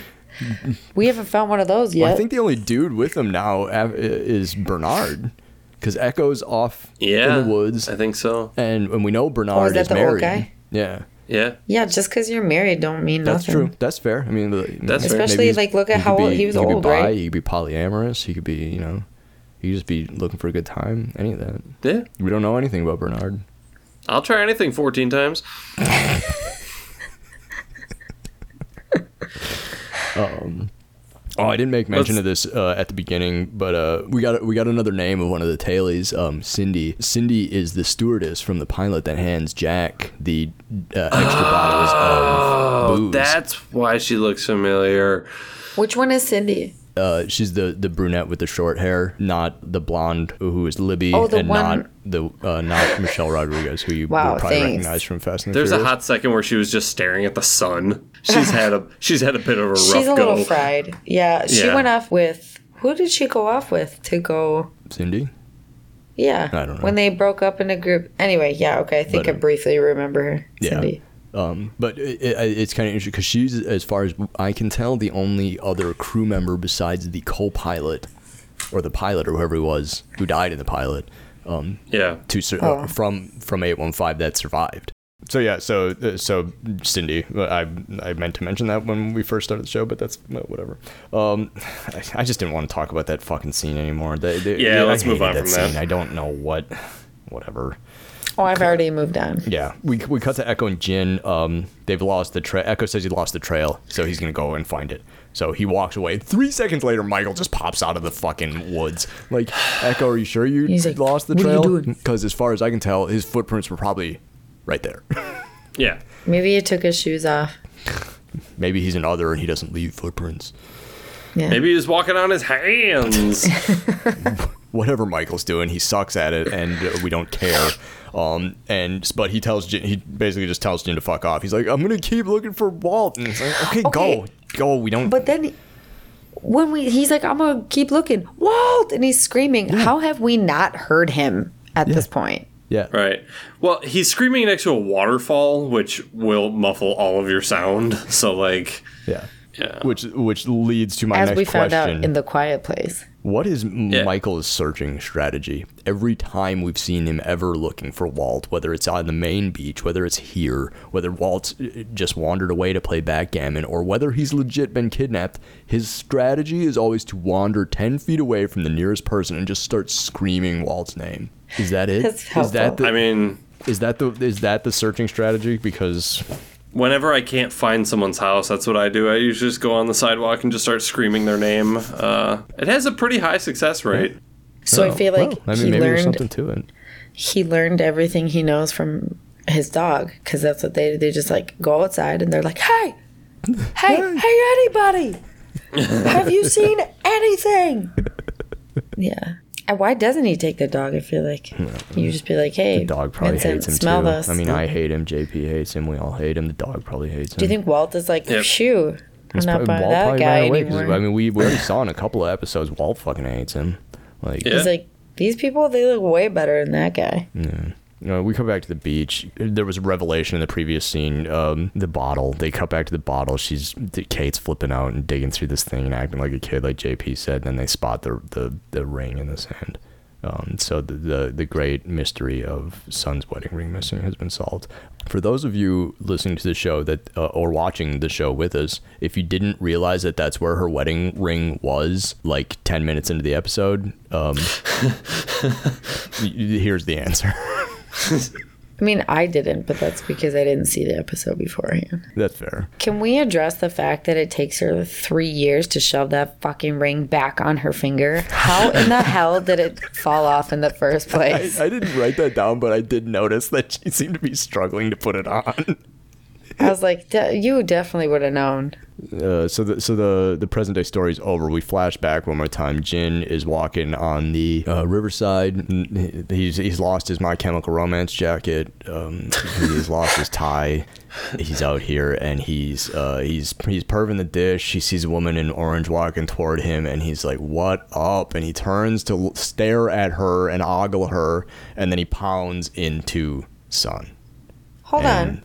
We haven't found one of those Well, yet. I think the only dude with him now is Bernard, because Eko's off Yeah. in the woods, I think so. and and we know Bernard Oh, that is the old married. guy? Yeah, Yeah. yeah, just because you're married don't mean that's nothing. true. That's fair. I mean, That's Especially, he's- like, look at how old- he was could old, be bi, right? He could be polyamorous. He could be, you know, he could just be looking for a good time. Any of that. Yeah. We don't know anything about Bernard. I'll try anything 14 times. [LAUGHS] Oh, I didn't make mention Let's- of this uh, at the beginning, but uh, we got we got another name of one of the tailies, um, Cindy. Cindy is the stewardess from the pilot that hands Jack the uh, extra bottles of Oh, booze. that's why she looks familiar. Which one is Cindy? Uh, she's the the brunette with the short hair, not the blonde who is Libby, Oh, the and one- not the uh, not Michelle Rodriguez, who you Wow, would probably thanks. recognize from Fast and the There's a hot second where she was just staring at the sun. She's had a [LAUGHS] she's had a bit of a rough She's a go. little fried. Yeah, she Yeah. went off with who did she go off with to go? Cindy. Yeah, I don't know. When they broke up in a group. Anyway, yeah, okay. I think But, I uh, briefly remember her. Yeah. Cindy. Um, but it, it, it's kind of interesting because she's, as far as I can tell, the only other crew member besides the co-pilot or the pilot or whoever he was who died in the pilot um, Yeah. to sur- Oh. uh, from from 815 that survived. So yeah, so uh, so Cindy, I I meant to mention that when we first started the show, but that's uh, whatever. Um, I, I just didn't want to talk about that fucking scene anymore. They, they, Yeah, I let's move hated on from that. scene. I don't know what, whatever. Oh, I've already moved on. Yeah, we, we cut to Eko and Jin. Um, they've lost the trail. Eko says he lost the trail, so he's gonna go and find it. So he walks away. Three seconds later, Michael just pops out of the fucking woods. Like, Eko, are you sure you He's like, lost the "What are you trail? doing?" Because as far as I can tell, his footprints were probably right there. [LAUGHS] Yeah. Maybe he took his shoes off. Maybe he's an other and he doesn't leave footprints. Yeah. Maybe he was walking on his hands. [LAUGHS] Whatever Michael's doing, he sucks at it, and uh, we don't care. Um, and but he tells Jin, he basically just tells Jin to fuck off. He's like, I'm gonna keep looking for Walt, and it's like, okay, [GASPS] Okay. go, go. We don't. But then when we he's like, I'm gonna keep looking, Walt, and he's screaming. How have we not heard him at this point? Yeah. Right. Well, he's screaming next to a waterfall, which will muffle all of your sound. So, like, Yeah. Yeah. Which which leads to my question. As next we found question. out in the quiet place. What is Michael's searching strategy? Every time we've seen him ever looking for Walt, whether it's on the main beach, whether it's here, whether Walt's uh, just wandered away to play backgammon, or whether he's legit been kidnapped, his strategy is always to wander 10 feet away from the nearest person and just start screaming Walt's name. Is that it? That's Is that the, I mean, is that the is that the searching strategy? Because whenever I can't find someone's house, that's what I do. I usually just go on the sidewalk and just start screaming their name. Uh, it has a pretty high success rate. So I feel like well, I mean, he maybe learned something to it. he learned everything he knows from his dog because that's what they they just like go outside and they're like, hey, hey, hey, anybody, have you seen anything? [LAUGHS] Yeah. And why doesn't he take the dog? I feel like you just be like, hey, The dog probably Vincent, hates him smell too. this. I mean, I hate him. JP hates him. We all hate him. The dog probably hates him. Do you think Walt is like, Yep. shoo, I'm not probably- buying Walt that guy ran away 'cause, anymore? I mean, we, we already [LAUGHS] saw in a couple of episodes, Walt fucking hates him. Like, Yeah. He's like, these people, they look way better than that guy. you know, we come back to the beach. There was a revelation in the previous scene. Um, the bottle. They cut back to the bottle. She's Kate's flipping out and digging through this thing and acting like a kid, like JP said. Then they spot the the, the ring in the sand. Um, so the, the the great mystery of Sun's wedding ring missing has been solved. For those of you listening to the show that uh, or watching the show with us, if you didn't realize that that's where her wedding ring was, like ten minutes into the episode, um, [LAUGHS] here's the answer. [LAUGHS] [LAUGHS] I mean, I didn't, but that's because I didn't see the episode beforehand. That's fair. Can we address the fact that it takes her three years to shove that fucking ring back on her finger? How in the [LAUGHS] hell did it fall off in the first I, place? I didn't write that down, but I did notice that she seemed to be struggling to put it on. I was like, "De- you definitely would have known. Uh, so the so the the present day story is over. We flash back one more time. Jin is walking on the uh, riverside. He's he's lost his My Chemical Romance jacket. Um, he's lost his tie. He's out here and he's uh, he's he's perving the dish. He sees a woman in orange walking toward him, and he's like, "What up?" And he turns to stare at her and ogle her, and then he pounds into Sun. Hold And on.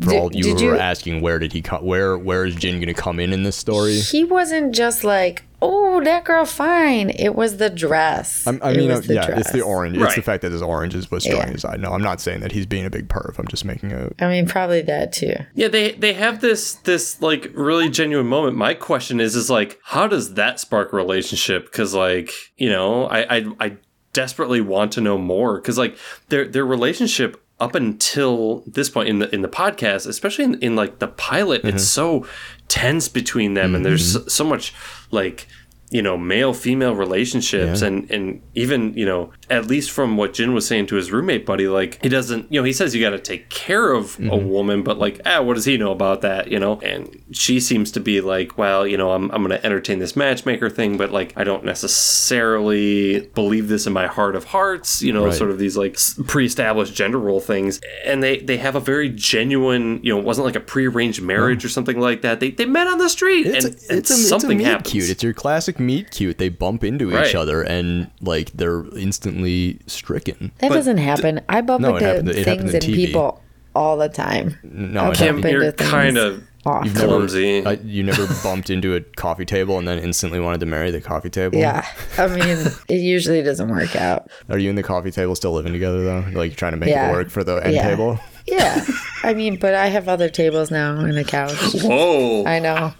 For Did- all you did who were you- asking, where did he come? Where where is Jin gonna come in in this story? He wasn't just like, oh, that girl fine. It was the dress. I'm, I It mean, uh, was the yeah, it's the dress. orange. It's the fact that his orange is what's drawing Yeah. his eye. No, I'm not saying that he's being a big perv. I'm just making a. I mean, probably that too. Yeah, they they have this this like really genuine moment. My question is is like, how does that spark a relationship? Because like you know, I I, I desperately want to know more because like their their relationship up until this point in the in the podcast, especially in, in like the pilot, it's mm-hmm. so tense between them, and there's mm-hmm. so, so much like you know male female relationships Yeah. and and even you know at least from what Jin was saying to his roommate buddy like he doesn't you know he says you got to take care of a woman but like ah what does he know about that you know? And she seems to be like well you know I'm, I'm gonna entertain this matchmaker thing but like I don't necessarily believe this in my heart of hearts you know Right. sort of these like pre-established gender role things. And they they have a very genuine you know it wasn't like a pre-arranged marriage or something like that. They, they met on the street It's and, a, and it's a, something it's a meet happens. cute. It's your classic meet cute. They bump into each other and like they're instantly stricken. That But doesn't happen. I bump No, into happened- things and TV. people all the time. No, I'll it Kim, bump happened. you're kind of often. You've never, clumsy. I, you never bumped into a coffee table and then instantly wanted to marry the coffee table. Yeah, I mean, it usually doesn't work out. Are you and the coffee table still living together though? Like you're trying to make Yeah. it work for the end Yeah. table? Yeah, [LAUGHS] I mean, but I have other tables now and a couch. whoa I know.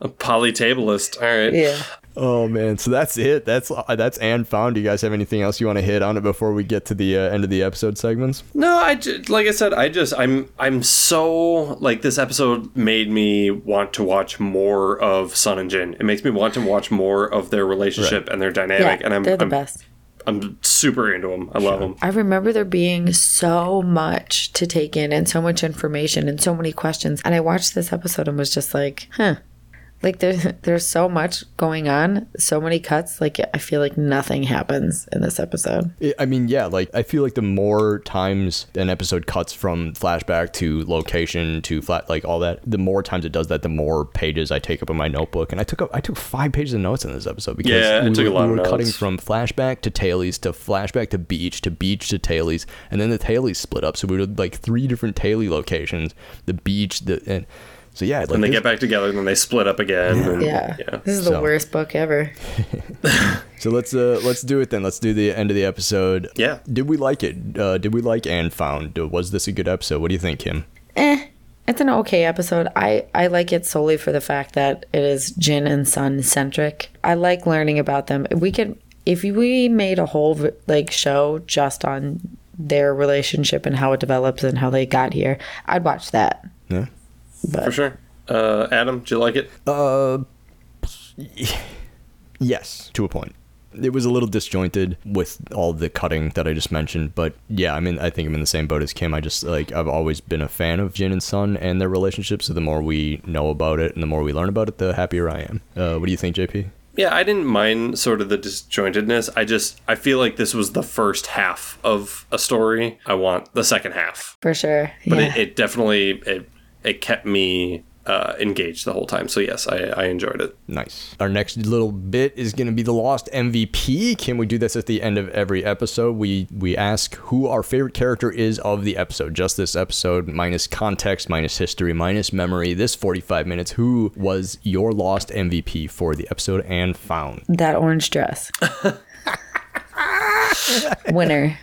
a polytableist all right Yeah. Oh man, so that's it. That's uh, that's and found. Do you guys have anything else you want to hit on it before we get to the uh, end of the episode segments? No, I just, like I said, I just I'm I'm so like this episode made me want to watch more of Sun and Jin. It makes me want to watch more of their relationship and their dynamic. Yeah, dynamic, and I'm they're the I'm, best. I'm super into them. I love them. I remember there being so much to take in and so much information and so many questions. And I watched this episode and was just like, huh. Like there's [LAUGHS] there's so much going on, so many cuts. Like I feel like nothing happens in this episode. I- I mean, yeah, like I feel like the more times an episode cuts from flashback to location to flat, like all that, the more times it does that, the more pages I take up in my notebook. And I took up, I took five pages of notes in this episode because Yeah, I we, took a were, lot we of were cutting from flashback to tailies to flashback to beach to beach to tailies, and then the tailies split up, so we were like three different tailie locations, the beach, the and so yeah, like And they this- get back together, and then they split up again. and- Yeah, yeah. this is the So- worst book ever. [LAUGHS] [LAUGHS] So let's uh let's do it then. Let's do the end of the episode. Yeah. Did we like it? Uh, did we like and found? Uh, Was this a good episode? What do you think, Kim? Eh, it's an okay episode. I I like it solely for the fact that it is Jin and Sun centric. I like learning about them. We could if we made a whole like show just on their relationship and how it develops and how they got here, I'd watch that. Yeah. For sure. Uh, Adam, did you like it? Uh, [LAUGHS] yes, to a point. It was a little disjointed with all the cutting that I just mentioned, but yeah, I mean, I think I'm in the same boat as Kim. I just like I've always been a fan of Jin and Sun and their relationship. So the more we know about it and the more we learn about it, the happier I am. Uh, what do you think, JP? Yeah, I didn't mind sort of the disjointedness. I just I feel like this was the first half of a story. I want the second half, For sure. but yeah. it, it definitely it it kept me uh, engaged the whole time. So yes, I, I enjoyed it. Nice. Our next little bit is going to be the lost MVP. Can we do this at the end of every episode? We we ask who our favorite character is of the episode. Just this episode, minus context, minus history, minus memory. This 45 minutes. Who was your lost MVP for the episode and found? that orange dress. [LAUGHS] Winner.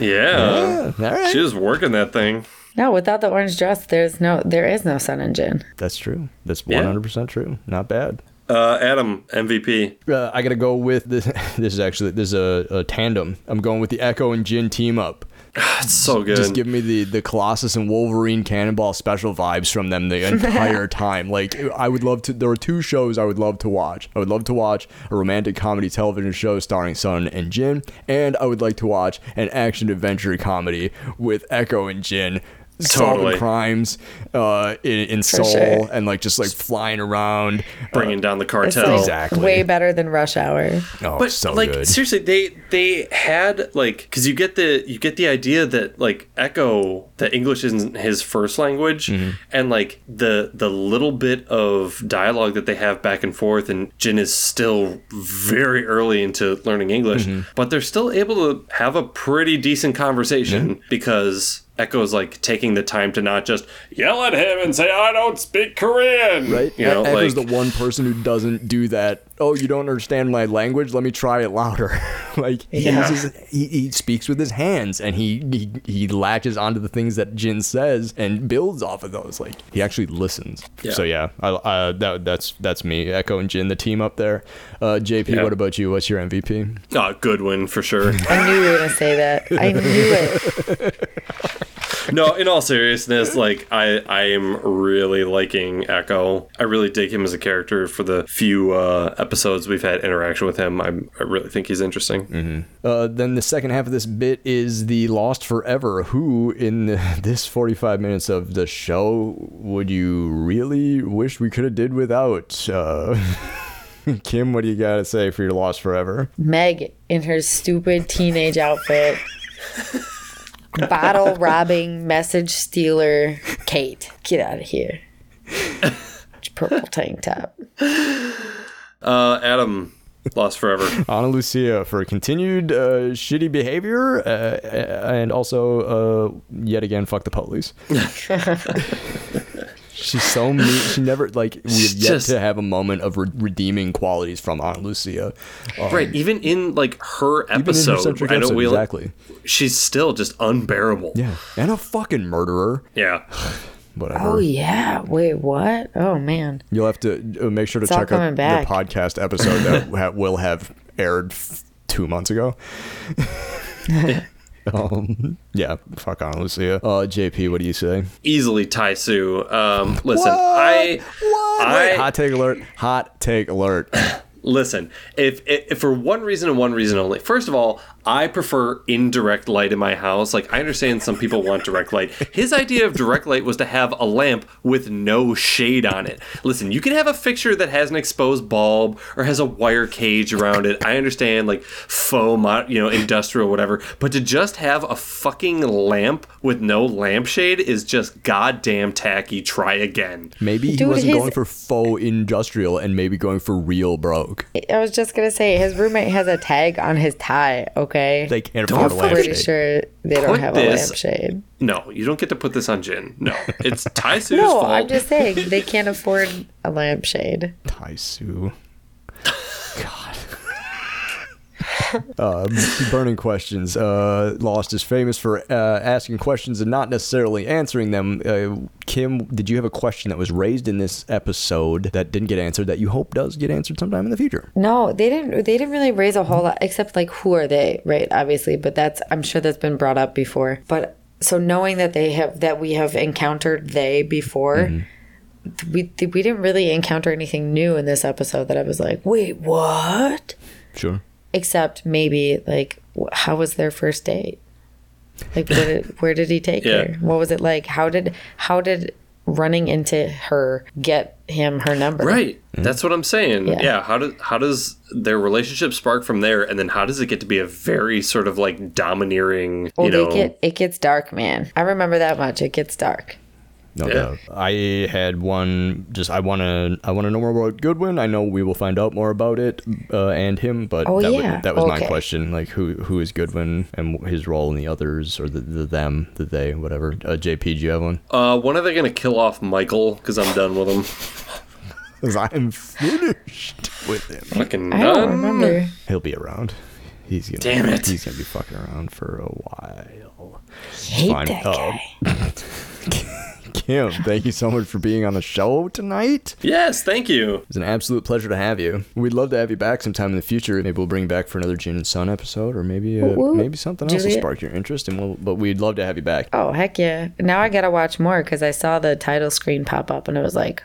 Yeah, All right. she was working that thing. No, without the orange dress, there's no there is no Sun and Jin. That's true. That's 100% true. Not bad. Uh, Adam MVP. Uh, I gotta go with this. [LAUGHS] This is actually this is a, a tandem. I'm going with the Eko and Jin team up. [SIGHS] It's so good. Just give me the the Colossus and Wolverine Cannonball special vibes from them the [LAUGHS] entire time. Like I would love to. There are two shows I would love to watch. I would love to watch a romantic comedy television show starring Sun and Jin, and I would like to watch an action adventure comedy with Eko and Jin. Solving Totally. crimes uh, in, in Seoul sure. and like just like flying around. bringing down the It's cartel. like Exactly. way better than Rush Hour. Oh, but so like good. seriously they they had like because you get the you get the idea that like Eko that english isn't his first language Mm-hmm. and like the the little bit of dialogue that they have back and forth and jin is still very early into learning english Mm-hmm. but they're still able to have a pretty decent conversation because Eko's like taking the time to not just yell at him and say, I don't speak Korean. right? You know, Eko's like, the one person who doesn't do that. Oh, you don't understand my language? Let me try it louder. [LAUGHS] like he Yeah. uses, he, he speaks with his hands, and he, he he latches onto the things that Jin says and builds off of those. Like he actually listens. Yeah. So yeah, I, uh, that that's that's me. Eko and Jin, the team up there. Uh, JP, Yeah. what about you? What's your MVP? oh, Goodwin for sure. I knew you were gonna say that. I knew it. [LAUGHS] no, in all seriousness, like I I am really liking Eko. I really dig him as a character for the few uh, episodes we've had interaction with him. I'm, I really think he's interesting. Uh, then the second half of this bit is the Lost Forever. Who in [LAUGHS] this 45 minutes of the show would you really wish we could have did without? Uh, [LAUGHS] Kim, what do you got to say for your Lost Forever? Meg in her stupid teenage outfit. [LAUGHS] Bottle robbing, message stealer, Kate. Get out of here. Purple tank top. Uh, Adam, Lost Forever. [LAUGHS] Ana Lucia for continued uh, shitty behavior uh, and also, uh, yet again, fuck the police. [LAUGHS] [LAUGHS] She's so mean. She never, like, we have yet Just- to have a moment of re- redeeming qualities from Ana Lucia. Um, right, even in like her Even in her episode, I know episode, we exactly. she's still just unbearable. Yeah, and a fucking murderer. Yeah. [SIGHS] Whatever. Oh yeah. Wait, what? Oh man. You'll have to uh, make sure to It's check out back. the podcast episode that [LAUGHS] ha- will have aired f- two months ago. [LAUGHS] um, [LAUGHS] yeah, fuck on, Lucia. Uh, JP, what do you say? Easily Taisu. Um, listen, I What? I- Wait, hot take alert! Hot take alert! [LAUGHS] Listen, if, if for one reason and one reason only, first of all, I prefer indirect light in my house. Like, I understand some people want direct light. His idea of direct light was to have a lamp with no shade on it. Listen, you can have a fixture that has an exposed bulb or has a wire cage around it. I understand, like, faux, uh, mo- you know, industrial, whatever. But to just have a fucking lamp with no lampshade is just goddamn tacky. Try again. Maybe he Dude, wasn't his- going for faux industrial and maybe going for real broke. I was just gonna say his roommate has a tag on his tie. Okay, They can't Don't afford a fucking pretty lampshade. sure they don't Put have this- a lampshade. No, you don't get to put this on Jin. No, it's [LAUGHS] Tai Su's No, fault. I'm just saying they can't [LAUGHS] afford a lampshade. Taisu. God. Uh, [LAUGHS] burning questions. Uh, Lost is famous for uh, asking questions and not necessarily answering them. Uh, Kim, did you have a question that was raised in this episode that didn't get answered that you hope does get answered sometime in the future? No, they didn't. They didn't really raise a whole lot, except like who are they, right? Obviously, but that's I'm sure that's been brought up before. But so knowing that they have that we have encountered they before, we we didn't really encounter anything new in this episode that I was like, wait, what? Sure. Except maybe like, how was their first date? Like, where did where did he take [LAUGHS] Yeah. her? What was it like? How did how did running into her get him her number? Right. Mm-hmm. That's what I'm saying. Yeah. Yeah. How does how does their relationship spark from there, and then how does it get to be a very sort of like domineering? Oh, you know, they get it gets dark, man. I remember that much. It gets dark. No Yeah. doubt. I had one. Just I want to. I want to know more about Goodwin. I know we will find out more about it uh, and him. But Oh, that, yeah. was, that was my question. Like who who is Goodwin and his role in the others or the, the them, the they, whatever. Uh, JP, do you have one? uh, when are they gonna kill off Michael? Because I'm done with him. [LAUGHS] Because I'm finished with him. Fucking I don't done. remember. He'll be around. He's gonna. Damn it. He's gonna be fucking around for a while. Hate Fine. that Uh, guy. [LAUGHS] [LAUGHS] Kim, thank you so much for being on the show tonight. Yes, thank you. It's an absolute pleasure to have you. We'd love to have you back sometime in the future. Maybe we'll bring you back for another Jin and Sun episode, or maybe uh, Woo woo. maybe something else will Juliet. spark your interest. And we'll, but we'd love to have you back. Oh heck yeah! Now I gotta watch more because I saw the title screen pop up and it was like,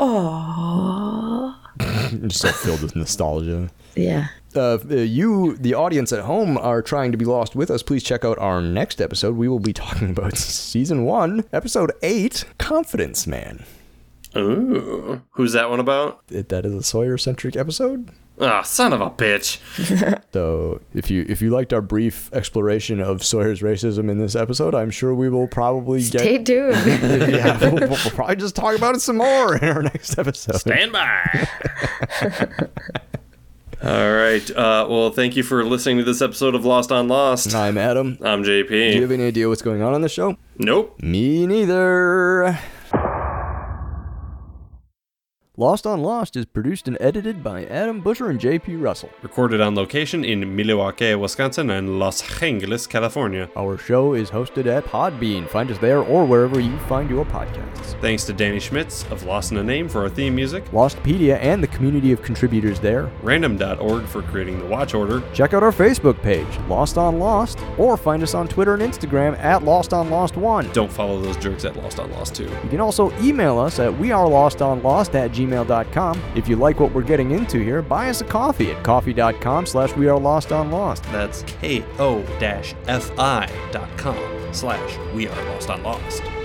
oh I'm just so filled with nostalgia. yeah. Uh, uh, you, the audience at home, are trying to be lost with us. Please check out our next episode. We will be [LAUGHS] talking about season one, episode eight, Confidence Man. Ooh, who's that one about? It- That is a Sawyer centric episode. Ah, son of a bitch. [LAUGHS] [LAUGHS] So if you if you liked our brief exploration of Sawyer's racism in this episode, I'm sure we will probably get Stay tuned. yeah, we'll, we'll probably just talk about it some more in our next episode. Stand by. All right. Uh, well, thank you for listening to this episode of Lost on Lost. I'm Adam. I'm JP. Do you have any idea what's going on on the show? Nope. Me neither. Lost on Lost is produced and edited by Adam Butcher and JP Russell. Recorded on location in Milwaukee, Wisconsin, and Los Angeles, California. Our show is hosted at Podbean. Find us there or wherever you find your podcasts. Thanks to Danny Schmitz of Lost in a Name for our theme music, Lostpedia and the community of contributors there. random.org for creating the watch order, Check out our Facebook page, Lost on Lost, or find us on Twitter and Instagram at Lost on Lost One. Don't follow those jerks at Lost on Lost 2. You can also email us at wearelostonlost at gmail.com. If you like what we're getting into here, buy us a coffee at ko-fi.com slash we are lost on lost. That's ko-fi.com slash we are lost on lost.